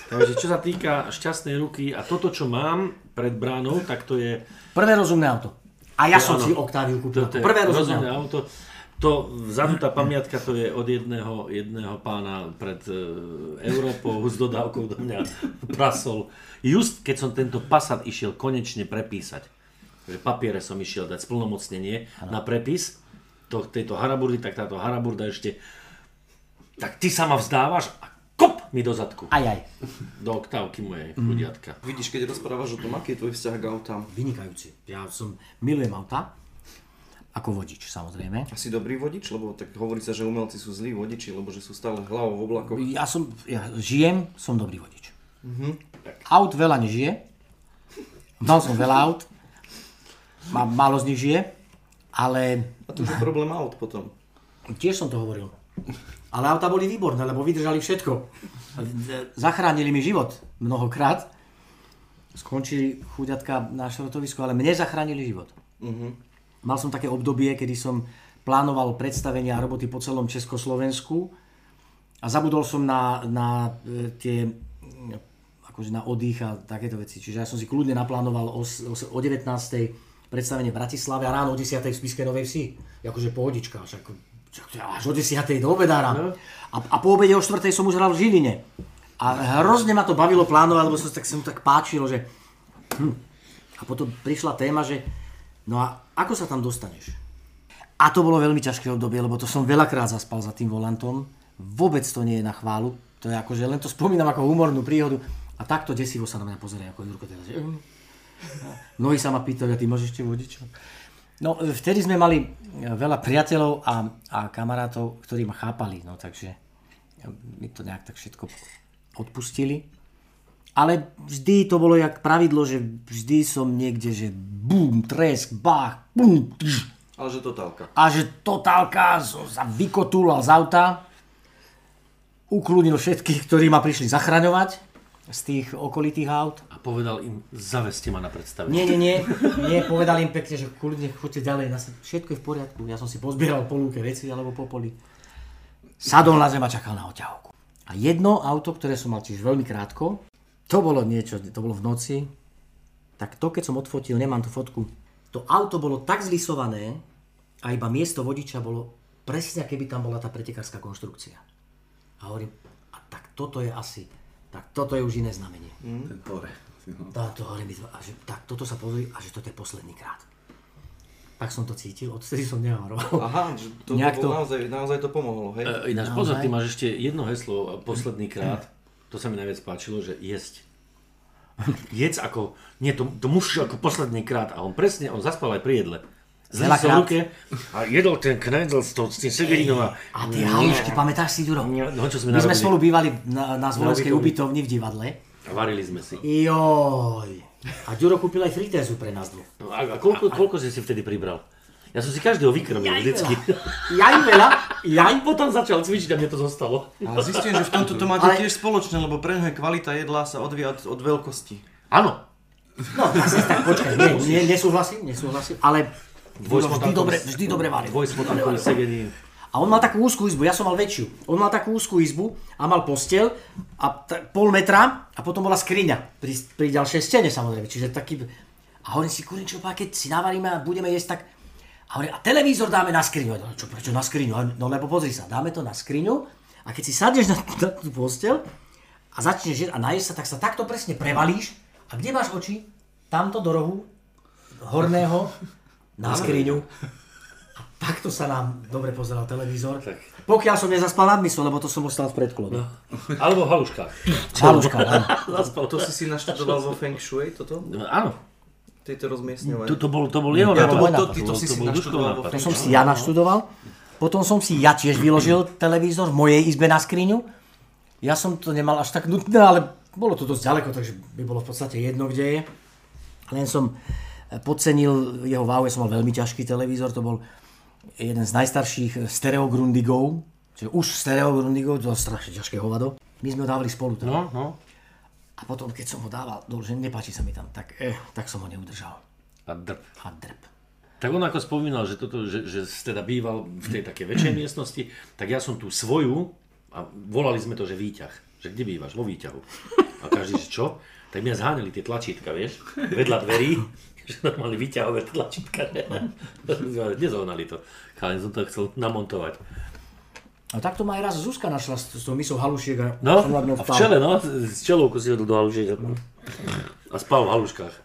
Takže čo sa týka šťastnej ruky a toto, čo mám pred bránou, tak to je, Prvé rozumné auto. A ja som áno. si Octaviu kúpil. to, to Prvé rozumné rozumné auto. auto. To vzadu tá pamiatka to je od jedného, jedného pána pred e, Európou s dodávkou do mňa prasol. Just keď som tento Passat išiel konečne prepísať, že papiere som išiel dať splnomocnenie na prepis to, tejto haraburdy, tak táto haraburda ešte tak ty sa ma vzdávaš a kop mi do zadku. Aj, aj. Do oktávky mojej chudiatka. Vidíš, keď rozprávaš o tom, aký je tvoj vzťah k autám. Vynikajúci. Ja som, milujem auta. Ako vodič, samozrejme. Asi dobrý vodič, lebo tak hovorí sa, že umelci sú zlí vodiči, lebo že sú stále hlavou v oblakoch. Ja som, ja žijem, som dobrý vodič. Aut veľa nežije. Mal som veľa aut. Má, málo z nich žije. Ale A to už je problém aut potom. tiež som to hovoril. Ale auta boli výborné, lebo vydržali všetko. Zachránili mi život mnohokrát. Skončili chuďatka na šrotovisku, ale mne zachránili život. Mal som také obdobie, kedy som plánoval predstavenia a roboty po celom Československu a zabudol som na, na e, tie mm, akože na oddych a takéto veci. Čiže ja som si kľudne naplánoval o, o, s- o 19. predstavenie v Bratislave a ráno o 10. v Spiskej Novej Vsi. Akože pohodička, však, až o 10. do obedára. A, a po obede o 4. som už hral v Žiline. A hrozne ma to bavilo plánovať, lebo som, tak, sa mu tak páčilo, že... Hm. A potom prišla téma, že no a ako sa tam dostaneš? A to bolo veľmi ťažké obdobie, lebo to som veľakrát zaspal za tým volantom. Vôbec to nie je na chválu. To je akože, len to spomínam ako humornú príhodu. A takto desivo sa na mňa pozrie, ako Jurko teraz. Že... "Hm." Mnohí sa ma pýtajú, a ty môžeš ešte vodiča? No, vtedy sme mali e, veľa priateľov a, a kamarátov, ktorí ma chápali, no takže e, mi to nejak tak všetko odpustili. Ale vždy to bolo jak pravidlo, že vždy som niekde, že bum, tresk, bach, bum, tš, Ale že totálka. a že totálka som sa vykotúlal z auta, ukludnil všetkých, ktorí ma prišli zachraňovať z tých okolitých aut. A povedal im, zaveste ma na predstavenie. Nie, nie, nie, nie, povedal im pekne, že kľudne choďte ďalej, všetko je v poriadku. Ja som si pozbieral po lúke veci alebo po poli. Sadol na zem a čakal na oťahovku. A jedno auto, ktoré som mal tiež veľmi krátko, to bolo niečo, to bolo v noci, tak to keď som odfotil, nemám tú fotku, to auto bolo tak zlisované a iba miesto vodiča bolo presne, keby tam bola tá pretekárska konštrukcia. A hovorím, a tak toto je asi, tak toto je už iné znamenie. Tá, to hovorím, a že, tak toto sa pozri a že toto je posledný krát. Tak som to cítil, odtedy som nehavaroval. Aha, že to, to, naozaj, naozaj to pomohlo, hej? E, Ináč pozor, ty máš ešte jedno heslo, a posledný krát, to sa mi najviac páčilo, že jesť. Jedz ako, nie, to, to musíš ako posledný krát a on presne, on zaspal aj pri jedle. Zlil sa v Veľakrát. ruke a jedol ten knedl s, s tým segerinom a... A tie halušky, pamätáš si, Duro? No, čo sme My sme spolu bývali na, na Zvolenskej ubytovni. v divadle. A varili sme si. Joj. A Ďuro kúpil aj fritézu pre nás dvoch. No, a, a koľko, koľko si si vtedy pribral? Ja som si každého vykrmil vždycky. Jaj veľa, jaj. Potom začal cvičiť a mne to zostalo. Ale zistím, že v tomto to máte Ale- tiež spoločné, lebo pre ňoho kvalita jedla sa odvíja od, od veľkosti. Áno. No, asi tak, počkaj, nie, nie, nesúhlasím, nesúhlasím, ale vždy dobre, vždy dobre varil. A on mal takú úzkú izbu, ja som mal väčšiu. On mal takú úzkú izbu a mal postel a t- pol metra a potom bola skriňa pri, pri ďalšej stene samozrejme. Čiže taký... A hovorím si, kurím, čo, keď si navaríme a budeme jesť, tak... A hovorím, a televízor dáme na skriňu. A čo, prečo na skriňu? A No lebo pozri sa, dáme to na skriňu a keď si sadneš na, na tú postel a začneš jesť a naješ sa, tak sa takto presne prevalíš a kde máš oči? Tamto do rohu horného na skriňu. Takto sa nám dobre pozeral televízor. Pokiaľ som nezaspal nad mysľou, lebo to som ostal v predklone. Alebo v haluškách. Haluška, áno. Zaspal To si si naštudoval vo Feng Shui, toto? No, áno. Tieto rozmiestňovanie? To, to, bol, to bol jeho Ja, to bol to, ty to si to si bol Duškov naštudoval. To som si ja naštudoval. Potom som si ja tiež vyložil televízor v mojej izbe na skriňu. Ja som to nemal až tak nutné, ale bolo to dosť ďaleko, takže by bolo v podstate jedno, kde je. Len som eh, podcenil jeho váhu, ja som mal veľmi ťažký televízor, to bol jeden z najstarších stereogrundigov, čiže už stereogrundigov, to je strašne ťažké hovado. My sme ho dávali spolu. tam. No, no. A potom, keď som ho dával dole, že nepáči sa mi tam, tak, eh, tak som ho neudržal. A drp. A drp. Tak on ako spomínal, že, toto, že, že teda býval v tej takej väčšej miestnosti, tak ja som tú svoju, a volali sme to, že výťah. Že kde bývaš? Vo výťahu. A každý, že čo? Tak mňa zháňali tie tlačítka, vieš, vedľa dverí, že normálne vyťahové tlačítka. Nezohnali to. Chalani som to chcel namontovať. A takto ma aj raz Zuzka našla s, s tou misou halušiek a No, som a v čele, no, s čelovkou si hodil do halušiek a spal v haluškách.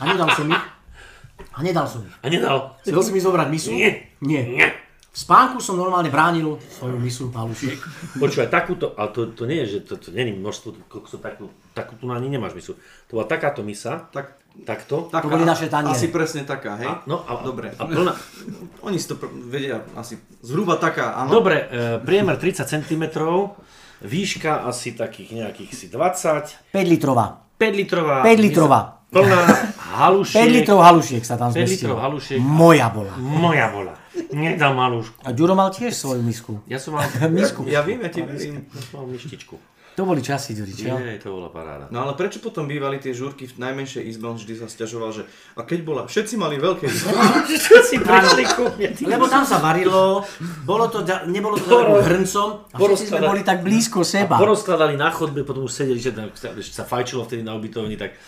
A nedal som ich. A nedal som ich. A nedal. Chcel si mi zobrať misu? Nie. Nie. Nie. V spánku som normálne bránil svoju misu halušiek. Počúvaj, takúto, ale to, to nie je, že to, to nie je množstvo, koľko sú takú, takú tu ani nemáš misu. To bola takáto misa, Tak, takto. taká, boli naše taniere. Asi presne taká, hej? No a, Dobre. A plná, Oni si to pr- vedia asi zhruba taká, áno. dobre, e, priemer 30 cm, výška asi takých nejakých si 20, 5 litrová. 5 litrová. 5 litrová. Plná halušiek. 5 litrov halušiek sa tam 5 litrov zmestilo. halušiek. Moja bola. Moja bola. Nedal malúšku. A Ďuro mal tiež svoju misku. Ja som mal, Misku. Ja viem, ja ti verím. ja som mal myštičku. To boli časy, Ďuri, čo? Jej, to bola paráda. No ale prečo potom bývali tie žúrky v najmenšej izbe, on vždy sa stiažoval, že a keď bola, všetci mali veľké izby. Si prišli ku mne? Lebo tam sa varilo, bolo to, nebolo to takým hrncom a všetci sme boli tak blízko seba. Porozkladali na chodbe, potom už sedeli, že tam, že sa fajčilo vtedy na ubytovni, tak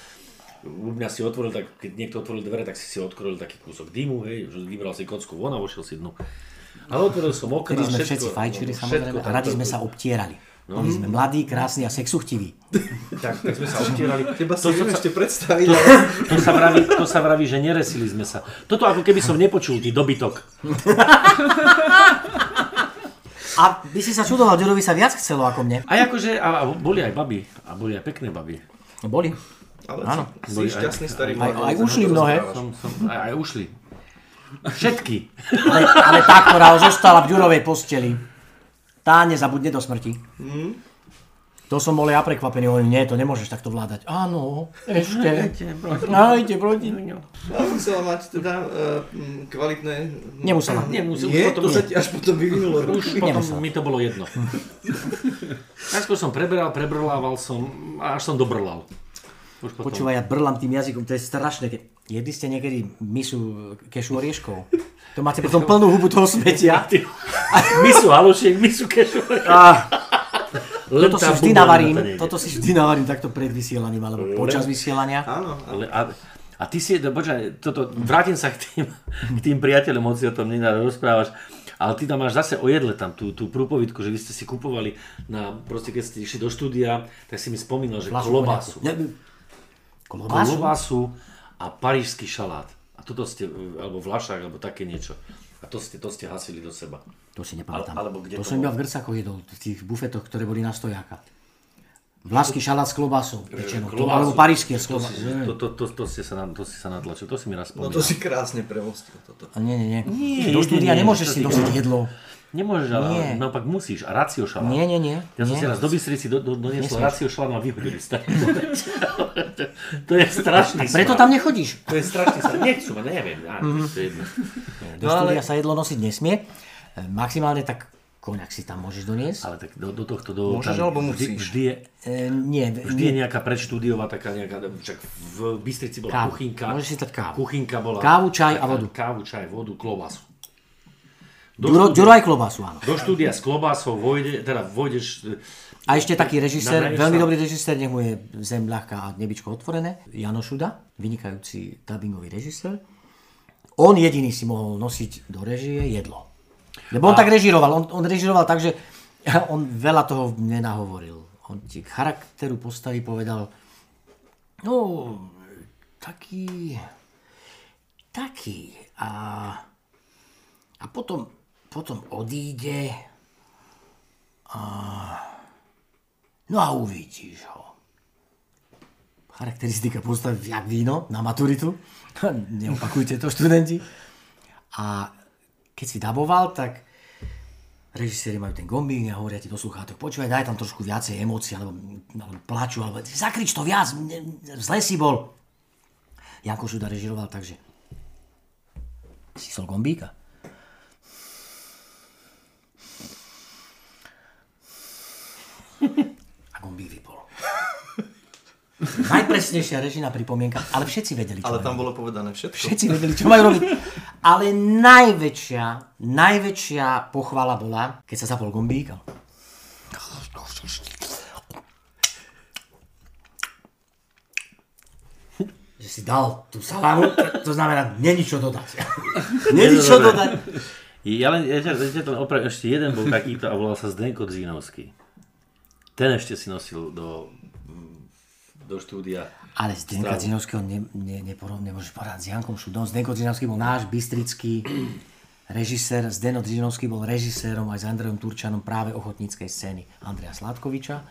u mňa si otvoril, tak keď niekto otvoril dvere, tak si si odkrojil taký kúsok dymu, hej, že vybral si kocku von a vošiel si dnu. Ale otvoril som okna, Kedy sme všetko, všetci fajčili, všetko samozrejme, a radi sme sa obtierali. Boli sme mladí, krásni a sexuchtiví. Tak, tak sme sa obtierali. Teba si To, viem to, ešte predstaviť. to, sa vraví, to sa vraví, že neresili sme sa. Toto ako keby som nepočul, ty dobytok. A by si sa čudoval, Ďurovi sa viac chcelo ako mne. A akože, a, a boli aj baby, a boli aj pekné baby. Boli. Ale Áno. si šťastný starý Aj, aj ušli mnohé, Som, som, aj, aj ušli. Všetky. ale, ale tá, ktorá zostala v Ďurovej posteli, tá nezabudne do smrti. To som bol ja prekvapený, hovorím, nie, to nemôžeš takto vládať. Áno, ešte. Nájde proti. A musela mať teda uh, kvalitné... Nemusela. Nemusel, Nie, potom, to sa ti až potom vyvinulo. už potom mi to bolo jedno. Najskôr som preberal, prebrlával som, a až som dobrlal. Už potom. Počúvaj, ja brlám tým jazykom, to je strašné. Ke- Jedli ste niekedy misu kešu orieškov? To máte potom plnú hubu toho smetia. Misu halušiek, misu kešu. Len Toto si vždy navarím, toto si vždy navarím takto pred vysielaním, alebo počas vysielania. Áno, Ale, a, a ty si, no, počkaj, toto, vrátim sa k tým, k tým priateľom, hoci o tom nenáda rozprávaš, ale ty tam máš zase o jedle tam, tú, tú prúpovidku, že vy ste si kupovali na, proste keď ste išli do štúdia, tak si mi spomínal, že Fľašu klobásu. Ne, Klobásu? Klobásu a parížský šalát. A toto ste, alebo vlašák, alebo také niečo. A to ste, to ste hasili do seba. To si nepamätám. Ale- alebo kde to to som iba v Grcakoch jedol, v tých bufetoch, ktoré boli na stojáka. Vlásky šalát s klobásou, pečenou, to, alebo parížský s to, klobásou. si, to, to, to, to, ste sa, na- to si sa natlačil, to si mi raz no spomínal. to si krásne premostil toto. A nie, nie, nie. Nie, Do štúdia nemôžeš to si si- nosiť jedlo. Nemôžeš, ale Nie. naopak musíš. A racio šalát. Nie, nie, nie. Ja som nie. si raz do Bystrici do, do, doniesol Nesmieš. racio šalát a vyhodili ste. to je strašný Preto smrad. tam nechodíš. To je strašný smrad. Nechcú ma, neviem. Á, to je jedno. Do štúdia sa jedlo nosiť nesmie. E, Maximálne tak koňak si tam môžeš doniesť. Ale tak do, do tohto... Do, Môžeš, tam alebo vždy, musíš? vždy, je, E, nie, vždy je nejaká predštúdiová taká nejaká... Však v Bystrici bola Kávu. kuchynka. Môžeš si dať kávu. Kuchynka bola... Kávu, čaj a vodu. Kávu, čaj, vodu, klobasu. Do, Ďuro, štúdia, Ďuro aj klobásu, áno. do štúdia s klobásou vojde, teda vojdeš... A ešte taký režisér, veľmi dobrý režisér, nech mu je zem ľahká a nebičko otvorené, Jano Šuda, vynikajúci dubbingový režisér. On jediný si mohol nosiť do režie jedlo. Lebo on tak režiroval, on, on režiroval tak, že on veľa toho nenahovoril. On ti charakteru postavy povedal, no, taký, taký. A, a potom, potom odíde No a uvidíš ho. Charakteristika postavy jak víno na maturitu. Neopakujte to, študenti. A keď si daboval, tak režiséri majú ten gombík a hovoria ti do sluchátok, počúvaj, daj tam trošku viacej emócií, alebo, alebo plaču, alebo zakrič to viac, zle si bol. Janko Šuda režiroval, takže si sol gombíka. A gombík vypol. Najpresnejšia režina pripomienka, ale všetci vedeli, čo Ale majú tam bolo povedané všetko. Všetci vedeli, čo majú robiť. Ale najväčšia, najväčšia pochvala bola, keď sa zapol gombík. Že si dal tú salámu, to znamená, není čo dodať. není čo dodať. Ja len, ja ťa, ja ťa to opravím, ešte jeden bol takýto a volal sa Zdenko Dzínovský. Ten ešte si nosil do, do štúdia. Ale Zdenka Stravu. Dzinovského ne, ne, neporov, nemôžeš porať s Jankom Šudom. Zdenko Dzinovský bol náš bystrický režisér. Zdeno Dzinovský bol režisérom aj s Andrejom Turčanom práve ochotníckej scény Andreja Sladkoviča.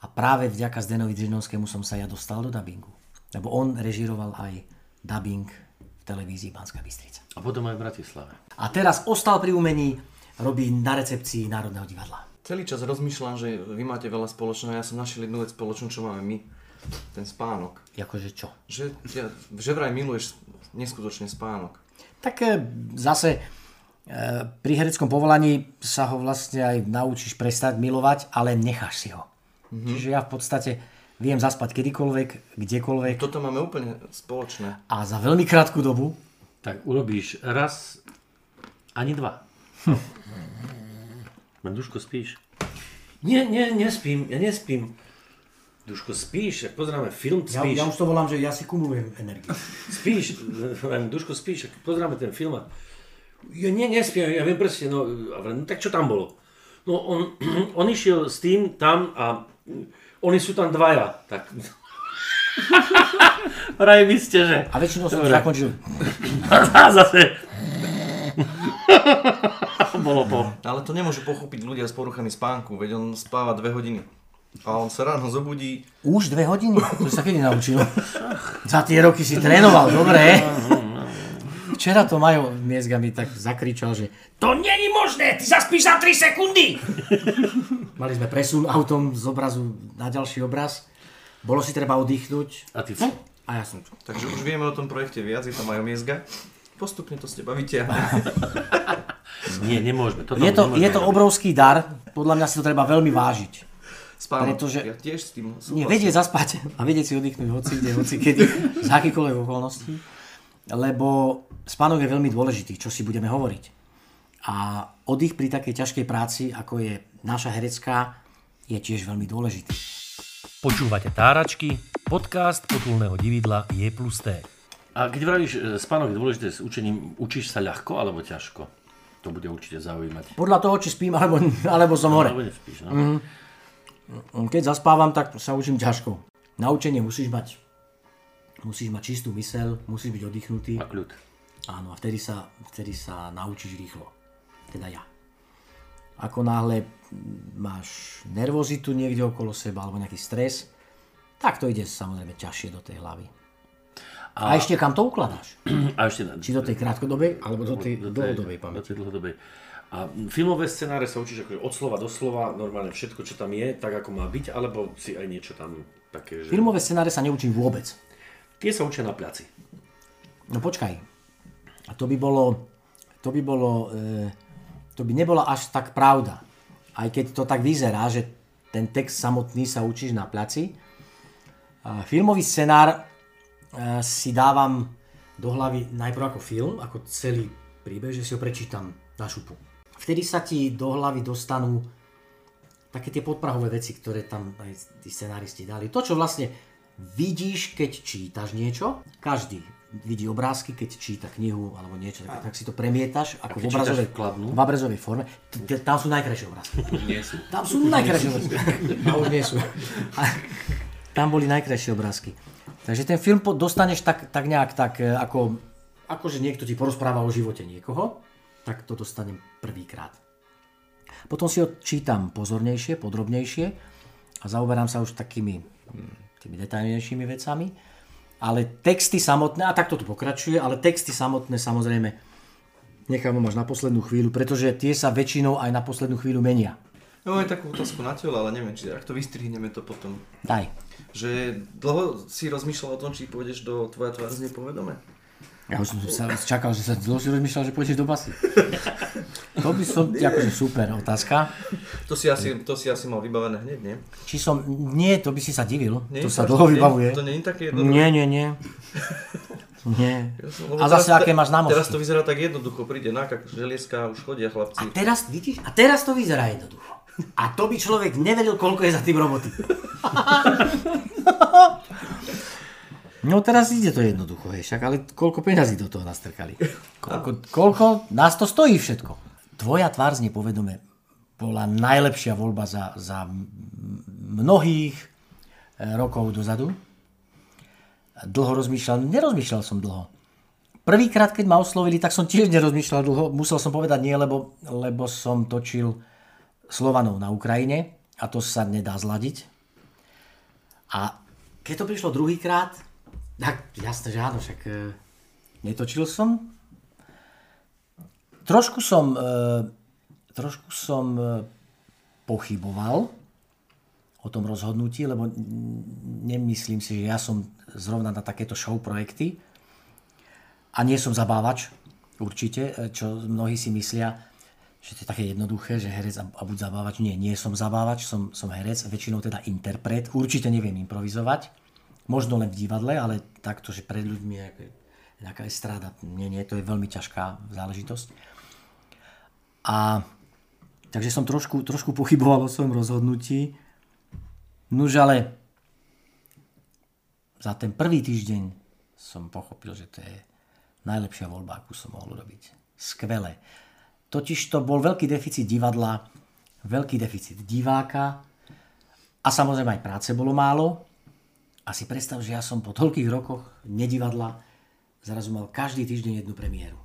A práve vďaka Zdenovi Dzinovskému som sa ja dostal do dubbingu. Lebo on režiroval aj dubbing v televízii Banská Bystrica. A potom aj v Bratislave. A teraz ostal pri umení, robí na recepcii Národného divadla. Celý čas rozmýšľam, že vy máte veľa spoločného, ja som našiel jednu vec spoločnú, čo máme my. Ten spánok. Jakože čo? Že, ja, že vraj miluješ neskutočne spánok. Tak e, zase e, pri hereckom povolaní sa ho vlastne aj naučíš prestať milovať, ale necháš si ho. Mm-hmm. Čiže ja v podstate viem zaspať kedykoľvek, kdekoľvek Toto máme úplne spoločné. a za veľmi krátku dobu. Tak urobíš raz, ani dva. Duško, spíš? Nie, nie, nespím, ja nespím. Duško, spíš, ak pozeráme film, Ja, spíš. ja už to volám, že ja si kumulujem energiu. Spíš, Duško, spíš, ak pozeráme ten film a ja nie, nespím, ja viem presne, no, no tak čo tam bolo? No on, on išiel s tým tam a oni sú tam dvaja, tak... Vraj vy ste, že... A väčšinou som zakončil. A zase... bolo po... Ale to nemôžu pochopiť ľudia s poruchami spánku, veď on spáva dve hodiny. A on sa ráno zobudí, Už dve hodiny? To si sa kedy naučil? Za tie roky si trénoval, dobre. Včera to Majo Miezga mi tak zakričal, že to není možné, ty zaspíš za 3 sekundy. Mali sme presun autom z obrazu na ďalší obraz. Bolo si treba oddychnúť. A ty... A ja som čo? takže už vieme o tom projekte viac, je tam aj miezga. Postupne to z teba vyťahne. Nie, nemôžeme. Toto Je to, nemôžeme je to obrovský dar, podľa mňa si to treba veľmi vážiť. Spánok, Pretože- ja tiež s tým Nie, súhlasím. vedieť zaspať a vedieť si oddychnúť hoci kde, hoci kedy, z akýkoľvek okolností. Lebo spánok je veľmi dôležitý, čo si budeme hovoriť. A oddych pri takej ťažkej práci, ako je naša herecká, je tiež veľmi dôležitý. Počúvate Táračky, podcast potulného dividla Je plus T. A keď vravíš, e, spánok je dôležité s učením, učíš sa ľahko alebo ťažko? To bude určite zaujímať. Podľa toho, či spím, alebo, alebo som hore. Alebo nespíš, no? Keď zaspávam, tak sa učím ťažko. Na učenie musíš mať, musíš mať čistú mysel, musíš byť oddychnutý. A kľud. Áno, a vtedy sa, vtedy sa naučíš rýchlo. Teda ja. Ako náhle máš nervozitu niekde okolo seba alebo nejaký stres, tak to ide samozrejme ťažšie do tej hlavy. A, a ešte kam to ukladáš? A ešte... Či do tej krátkodobej, alebo do tej dlhodobej Do pamäti. tej dlhodobej. A filmové scenáre sa učíš akože od slova do slova, normálne všetko, čo tam je, tak ako má byť, alebo si aj niečo tam také, že... Filmové scenáre sa neučím vôbec. Tie sa učia na placi. No počkaj. A to by bolo, to by bolo, e, to by nebola až tak pravda. Aj keď to tak vyzerá, že ten text samotný sa učíš na placi. A filmový scenár si dávam do hlavy najprv ako film, ako celý príbeh, že si ho prečítam na šupu. Vtedy sa ti do hlavy dostanú také tie podprahové veci, ktoré tam aj tí scenáristi dali. To, čo vlastne vidíš, keď čítaš niečo, každý vidí obrázky, keď číta knihu alebo niečo, tak, tak si to premietaš ako v obrazovej, v obrazovej forme. Tam sú najkrajšie obrázky. Nie sú. Tam sú najkrajšie obrázky. A už nie sú. A tam boli najkrajšie obrázky. Takže ten film dostaneš tak, tak nejak tak, e, ako, ako že niekto ti porozpráva o živote niekoho, tak to dostanem prvýkrát. Potom si ho čítam pozornejšie, podrobnejšie a zaoberám sa už takými hm, tými detailnejšími vecami. Ale texty samotné, a takto to pokračuje, ale texty samotné samozrejme nechám až na poslednú chvíľu, pretože tie sa väčšinou aj na poslednú chvíľu menia. No aj takú otázku na telo, ale neviem, či ak to vystrihneme to potom. Daj. Že dlho si rozmýšľal o tom, či pôjdeš do Tvoja tvár znie povedome? Ja už som sa čakal, že sa dlho si rozmýšľal, že pôjdeš do basy. To by som, akože super otázka. To si asi, to si asi mal vybavené hneď, nie? Či som, nie, to by si sa divil, nie to sa dlho vybavuje. To nie je také jednoduché. Nie, nie, nie. Nie. Ja som- A zase teraz- aké máš Teraz známosti. to vyzerá tak jednoducho, príde nákak želieska, už chodia chlapci. A teraz, vidíš, a teraz to vyzerá jednoducho. A to by človek nevedel, koľko je za tým roboty. No teraz ide to jednoducho, hej, však, ale koľko peňazí do toho nastrkali? Koľko, koľko nás to stojí všetko? Tvoja tvár znie povedome bola najlepšia voľba za, za mnohých e, rokov dozadu. Dlho rozmýšľal, nerozmýšľal som dlho. Prvýkrát, keď ma oslovili, tak som tiež nerozmýšľal dlho. Musel som povedať nie, lebo, lebo som točil Slovanov na Ukrajine a to sa nedá zladiť. A keď to prišlo druhýkrát, tak jasné, že áno, však e, netočil som. Trošku som, e, trošku som e, pochyboval o tom rozhodnutí, lebo nemyslím si, že ja som zrovna na takéto show projekty a nie som zabávač, určite, e, čo mnohí si myslia, že to je také jednoduché, že herec a, buď zabávač. Nie, nie som zabávač, som, som herec, väčšinou teda interpret. Určite neviem improvizovať, možno len v divadle, ale takto, že pred ľuďmi je nejaká estráda, nie, nie, to je veľmi ťažká záležitosť. A takže som trošku, trošku pochyboval o svojom rozhodnutí. Nuž ale za ten prvý týždeň som pochopil, že to je najlepšia voľba, akú som mohol robiť. Skvelé. Totiž to bol veľký deficit divadla, veľký deficit diváka a samozrejme aj práce bolo málo. A si predstav, že ja som po toľkých rokoch nedivadla zrazu mal každý týždeň jednu premiéru.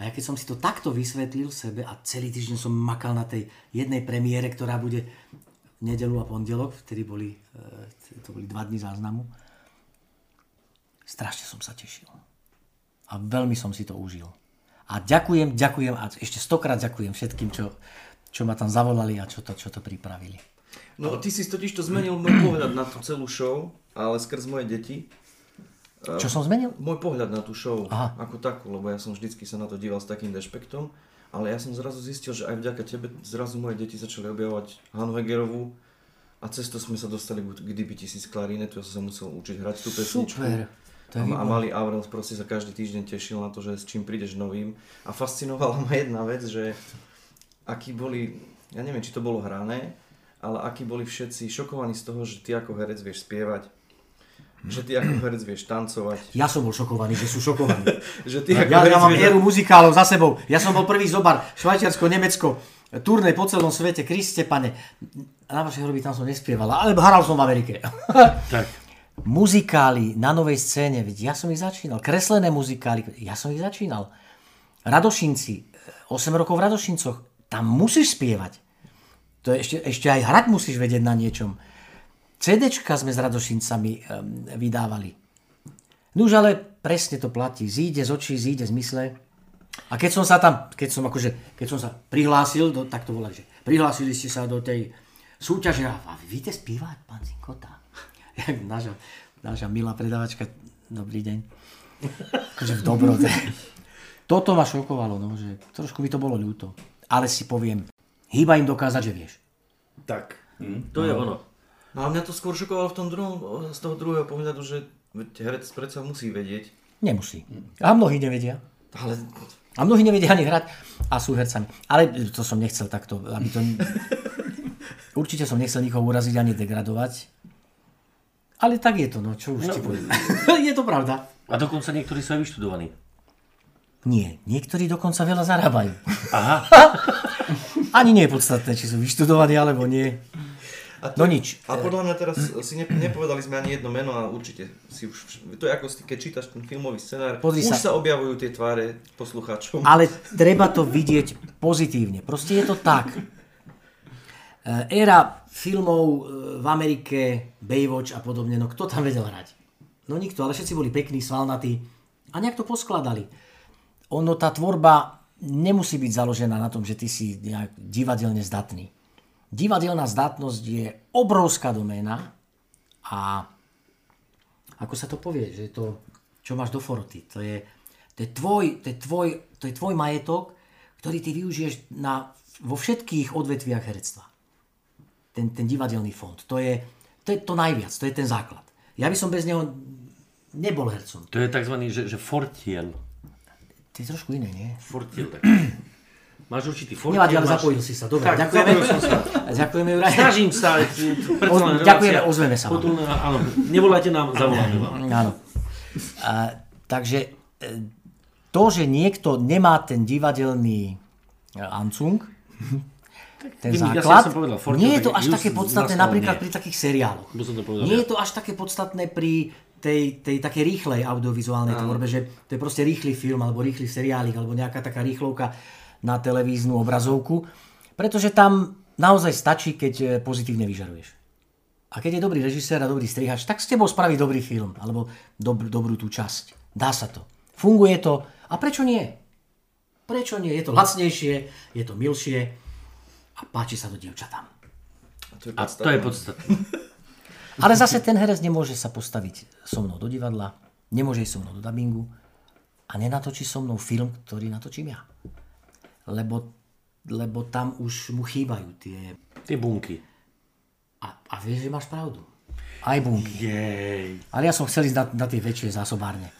A ja keď som si to takto vysvetlil sebe a celý týždeň som makal na tej jednej premiére, ktorá bude v nedelu a pondelok, vtedy boli, e, to boli dva dní záznamu, strašne som sa tešil. A veľmi som si to užil. A ďakujem, ďakujem a ešte stokrát ďakujem všetkým, čo, čo ma tam zavolali a čo to, čo to pripravili. No ty si totiž to zmenil môj pohľad na tú celú show, ale skrz moje deti. Čo som zmenil? Môj pohľad na tú show Aha. ako takú, lebo ja som vždycky sa na to díval s takým dešpektom, ale ja som zrazu zistil, že aj vďaka tebe zrazu moje deti začali objavovať Hanu Hegerovú a cez to sme sa dostali k Kdyby tisíc klarinetu, ja som sa musel učiť hrať tú pesničku. Super. A, a malý Avril proste sa každý týždeň tešil na to, že s čím prídeš novým. A fascinovala ma jedna vec, že akí boli, ja neviem, či to bolo hrané, ale akí boli všetci šokovaní z toho, že ty ako herec vieš spievať, že ty ako herec vieš tancovať, Ja som bol šokovaný, že sú šokovaní. že ty ako Ja, herec ja mám éru muzikálov za sebou. Ja som bol prvý zobar. Švajčiarsko, Nemecko, turnej po celom svete, Kriste, pane. Na vašej hroby tam som nespievala, ale hral som v Amerike. Tak. Muzikály na novej scéne, veď ja som ich začínal. Kreslené muzikály, ja som ich začínal. Radošinci, 8 rokov v Radošincoch, tam musíš spievať. To ešte, ešte aj hrať musíš vedieť na niečom. CDčka sme s Radošincami um, vydávali. Nuž ale presne to platí. Zíde z očí, zíde z mysle. A keď som sa tam, keď som akože, keď som sa prihlásil, do, tak to volá, že prihlásili ste sa do tej súťaže a, a vy viete spievať, pán Zinkota? Naša, naša milá predavačka, dobrý deň. Akože v dobrote. Toto ma šokovalo, no, že trošku mi to bolo ľúto. Ale si poviem, hýba im dokázať, že vieš. Tak. To je ono. No a mňa to skôr šokovalo v tom druhom, z toho druhého pohľadu, že herec predsa musí vedieť, Nemusí. A mnohí nevedia. ale A mnohí nevedia ani hrať a sú hercami. Ale to som nechcel takto, aby to... Určite som nechcel nikoho uraziť ani degradovať. Ale tak je to, no čo už no. ti poviem. je to pravda. A dokonca niektorí sú aj vyštudovaní. Nie, niektorí dokonca veľa zarábajú. Aha. Ani nie je podstatné, či sú vyštudovaní alebo nie. A No nič. A podľa mňa teraz si ne, nepovedali sme ani jedno meno a určite si už, to je ako si, keď čítaš ten filmový scenár, Pozri už sa. sa. objavujú tie tváre poslucháčom. Ale treba to vidieť pozitívne. Proste je to tak. E, Éra filmov e, v Amerike, Baywatch a podobne, no kto tam vedel hrať? No nikto, ale všetci boli pekní, svalnatí a nejak to poskladali. Ono, tá tvorba nemusí byť založená na tom, že ty si nejak divadelne zdatný. Divadelná zdatnosť je obrovská doména a ako sa to povie, že to, čo máš do foroty, to je, to je, tvoj, to je, tvoj, to je tvoj majetok, ktorý ty využiješ na, vo všetkých odvetviach herectva. Ten, ten divadelný fond. To je, to je to najviac, to je ten základ. Ja by som bez neho nebol hercom. To je tzv. že, že fortiel. To je trošku iné, nie? Fortiel. Tak. Máš určitý fortier, Nevadí, ale máš... zapojil si sa. Dobre, Tak, ďakujeme. som sa. Ďakujeme, Juraj. Snažím sa. predsa len Oz- ďakujeme, ozveme sa. Potulné, áno, nevolajte nám, zavoláme vám. Áno. A, takže e, to, že niekto nemá ten divadelný e, ancung, ten Ja základ, som povedal, Forte, nie je to až také podstatné napríklad nie. pri takých seriáloch. Povedal Nie ja. je to až také podstatné pri tej, tej také rýchlej audiovizuálnej tvorbe, že to je proste rýchly film, alebo rýchly seriálik, alebo nejaká taká rýchlovka na televíznu obrazovku, pretože tam naozaj stačí, keď e, pozitívne vyžaruješ. A keď je dobrý režisér a dobrý strihač, tak s tebou spraví dobrý film, alebo dob- dobrú tú časť. Dá sa to. Funguje to. A prečo nie? Prečo nie? Je to lacnejšie, je to milšie a páči sa to dievčatám. A to je A to je podstatné. Ale zase ten herec nemôže sa postaviť so mnou do divadla, nemôže ísť so mnou do dubbingu a nenatočí so mnou film, ktorý natočím ja. Lebo, lebo tam už mu chýbajú tie... Tie bunky. A, a vieš, že máš pravdu. Aj bunky. Jej. Ale ja som chcel ísť na, na tie väčšie zásobárne.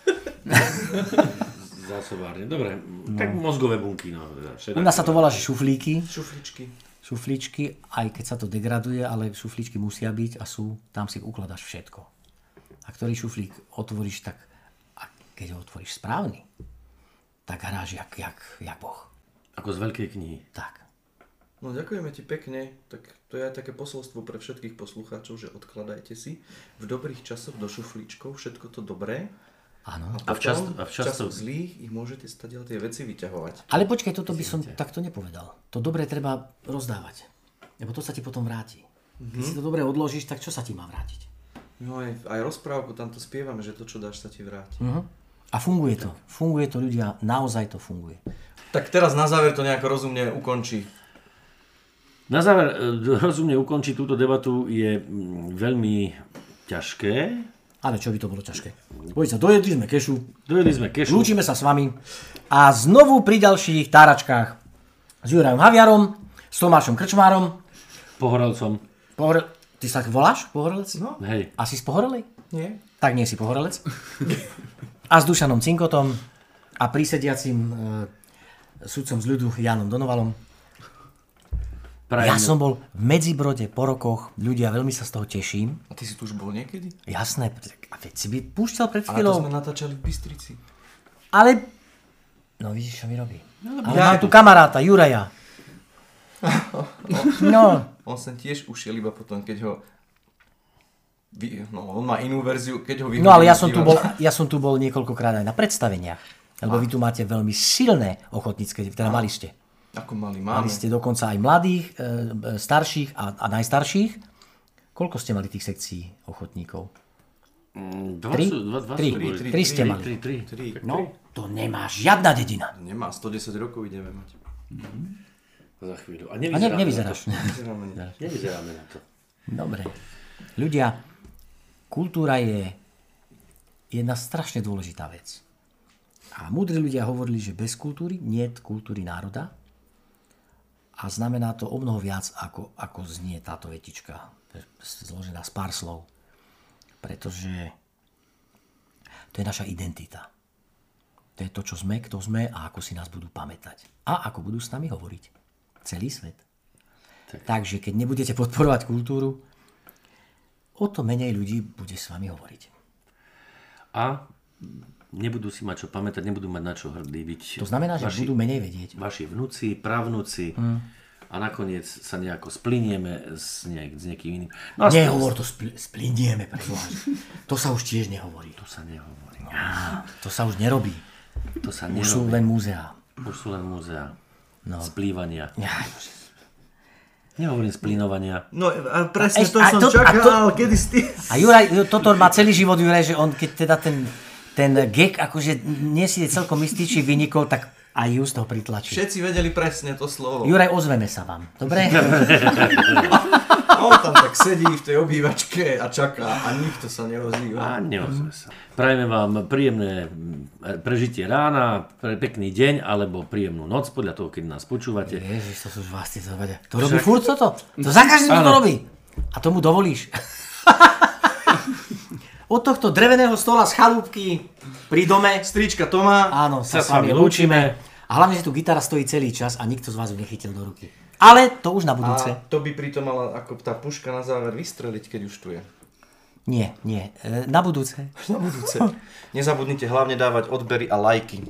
Zásobárne. Dobre, tak mozgové bunky. No, teda, U všetko. nás sa to volá, že šuflíky. Šufličky. Šufličky, aj keď sa to degraduje, ale šufličky musia byť a sú, tam si ukladaš všetko. A ktorý šuflík otvoríš tak, a keď ho otvoríš správny, tak hráš jak, jak, jak boh. Ako z veľkej knihy. Tak. No ďakujeme ti pekne, tak to je aj také posolstvo pre všetkých poslucháčov, že odkladajte si v dobrých časoch do šuflíčkov všetko to dobré Áno. A v čas- a v v časoch- zlých ich môžete stadiaľ tie veci vyťahovať. Ale počkaj, toto by som takto nepovedal. To dobre treba rozdávať. Lebo to sa ti potom vráti. Keď si to dobre odložíš, tak čo sa ti má vrátiť? No aj, aj rozprávku, tam to spievame, že to, čo dáš, sa ti vráti. A funguje to. Funguje to ľudia, naozaj to funguje. Tak teraz na záver to nejako rozumne ukončí. Na záver, e, rozumne ukončiť túto debatu je mm, veľmi ťažké. Ale čo by to bolo ťažké? Sa, dojedli sme kešu, Dojedli sme kešu. Lúčime sa s vami a znovu pri ďalších táračkách s Jurajom Haviarom, s Tomášom Krčmárom. Pohorelcom. Pohore... Ty sa voláš? Pohorelec? No. Hej. Asi z Pohorelej? Nie? Tak nie si Pohorelec. a s Dušanom Cinkotom a prísediacim e, sudcom z ľudu Janom Donovalom. Prajem, Ja som bol v Medzibrode po rokoch, ľudia, veľmi sa z toho teším. A ty si tu už bol niekedy? Jasné, a veď si by púšťal pred Ale to chvíľou. sme natáčali v Bystrici. Ale, no vidíš, čo mi robí. Ale ja- mám tu kamaráta, Juraja. No, On sem tiež ušiel iba potom, keď ho... No, on má inú verziu, keď ho vyhodili No ale ja som, tu bol, ja som tu bol niekoľkokrát aj na predstaveniach. Lebo vy tu máte veľmi silné ochotnícke, teda mali ste. Ako mali, máme. Mali ste dokonca aj mladých, e, e, starších a, a najstarších. Koľko ste mali tých sekcií ochotníkov? Dva Tri? sú, dva, dva Tri. Tri. Tri ste mali. Tri, tri. Tri. No, to nemá žiadna dedina. Nemá, 110 rokov ideme mať. Za chvíľu. A A ne, nevyzeráme, nevyzeráš. Na to. nevyzeráme na to. Dobre. Ľudia, kultúra je jedna strašne dôležitá vec. A múdri ľudia hovorili, že bez kultúry nie je kultúry národa. A znamená to o mnoho viac, ako, ako znie táto vetička, zložená z pár slov. Pretože to je naša identita. To je to, čo sme, kto sme a ako si nás budú pamätať. A ako budú s nami hovoriť. Celý svet. Takže keď nebudete podporovať kultúru, o to menej ľudí bude s vami hovoriť. A nebudú si mať čo pamätať, nebudú mať na čo hrdí byť. To znamená, že vaši, budú menej vedieť. Vaši vnúci, pravnúci a nakoniec sa nejako splinieme s, niek- s niekým iným. No a Nehovor to, spl- splinieme. To sa už tiež nehovorí. To sa nehovorí. To sa už nerobí. To sa Už sú nerobí. len múzea. Už sú len múzea. No. Splývania. Ja, Nehovorím splínovania. No a presne Eš- to a som to- a čakal, to- kedy ste... A Juraj, toto má celý život, Juraj, že on keď teda ten, ten gek akože nie si je celkom istý, či vynikol, tak aj ju z toho pritlačí. Všetci vedeli presne to slovo. Juraj, ozveme sa vám. Dobre? A on tam tak sedí v tej obývačke a čaká a nikto sa A neozýva. neozve sa. Prajeme vám príjemné mm, prežitie rána, pre pekný deň alebo príjemnú noc, podľa toho, keď nás počúvate. Ježiš, to sú vás tí zavade. To robí furt toto? To za každým to robí. A tomu dovolíš. Od tohto dreveného stola z chalúbky pri dome Strička Toma. áno, sa, Sa s vami lúčime A hlavne, že tu gitara stojí celý čas a nikto z vás ju nechytil do ruky. Ale to už na budúce. A to by pritom mala ako tá puška na záver vystreliť, keď už tu je. Nie, nie. E, na budúce. Na budúce. Nezabudnite hlavne dávať odbery a lajky.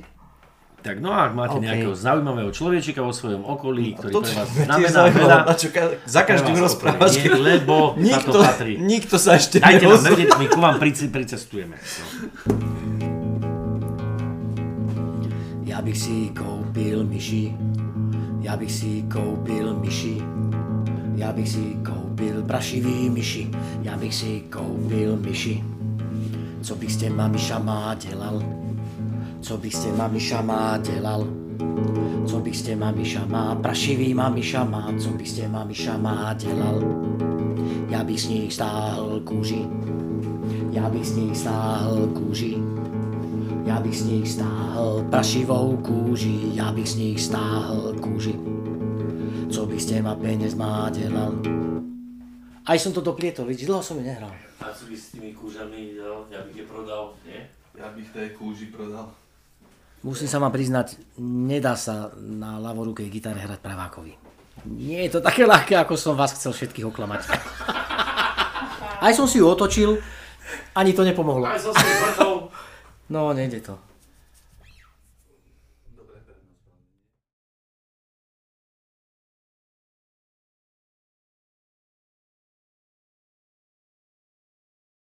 Tak no a ak máte OK. nejakého zaujímavého človečika vo svojom okolí, ktorý To pre vás znamená veľa, na čo ka- za každým rozprávaš. nie, lebo sa Nikto, to patrí. nikto sa ešte Dajte nám vedieť, my ku vám price- pricestujeme. No. Ja bych si koupil myši, ja bych si koupil myši, ja bych si koupil prašivý myši, ja bych si koupil myši. Co bych s těma myšama dělal? Co bych s těma myšama dělal? Co bych s těma myšama, prašivýma myšama, co bych s těma myšama dělal? Já bych z nich stáhl kůži, já bych z nich stáhl kůži. Já bych z nich stáhl prašivou kůži, já bych z nich stáhl kůži. Co bych s těma penězma dělal? Aj som to doplietol, vidíš, dlho som ju nehral. A co by s tými kúžami dal, ja bych je prodal, nie? Ja bych tej kúži prodal. Musím sa vám priznať, nedá sa na ľavorukej gitare hrať pravákovi. Nie je to také ľahké, ako som vás chcel všetkých oklamať. Aj som si ju otočil, ani to nepomohlo. Aj som si vrtol. No, nejde to.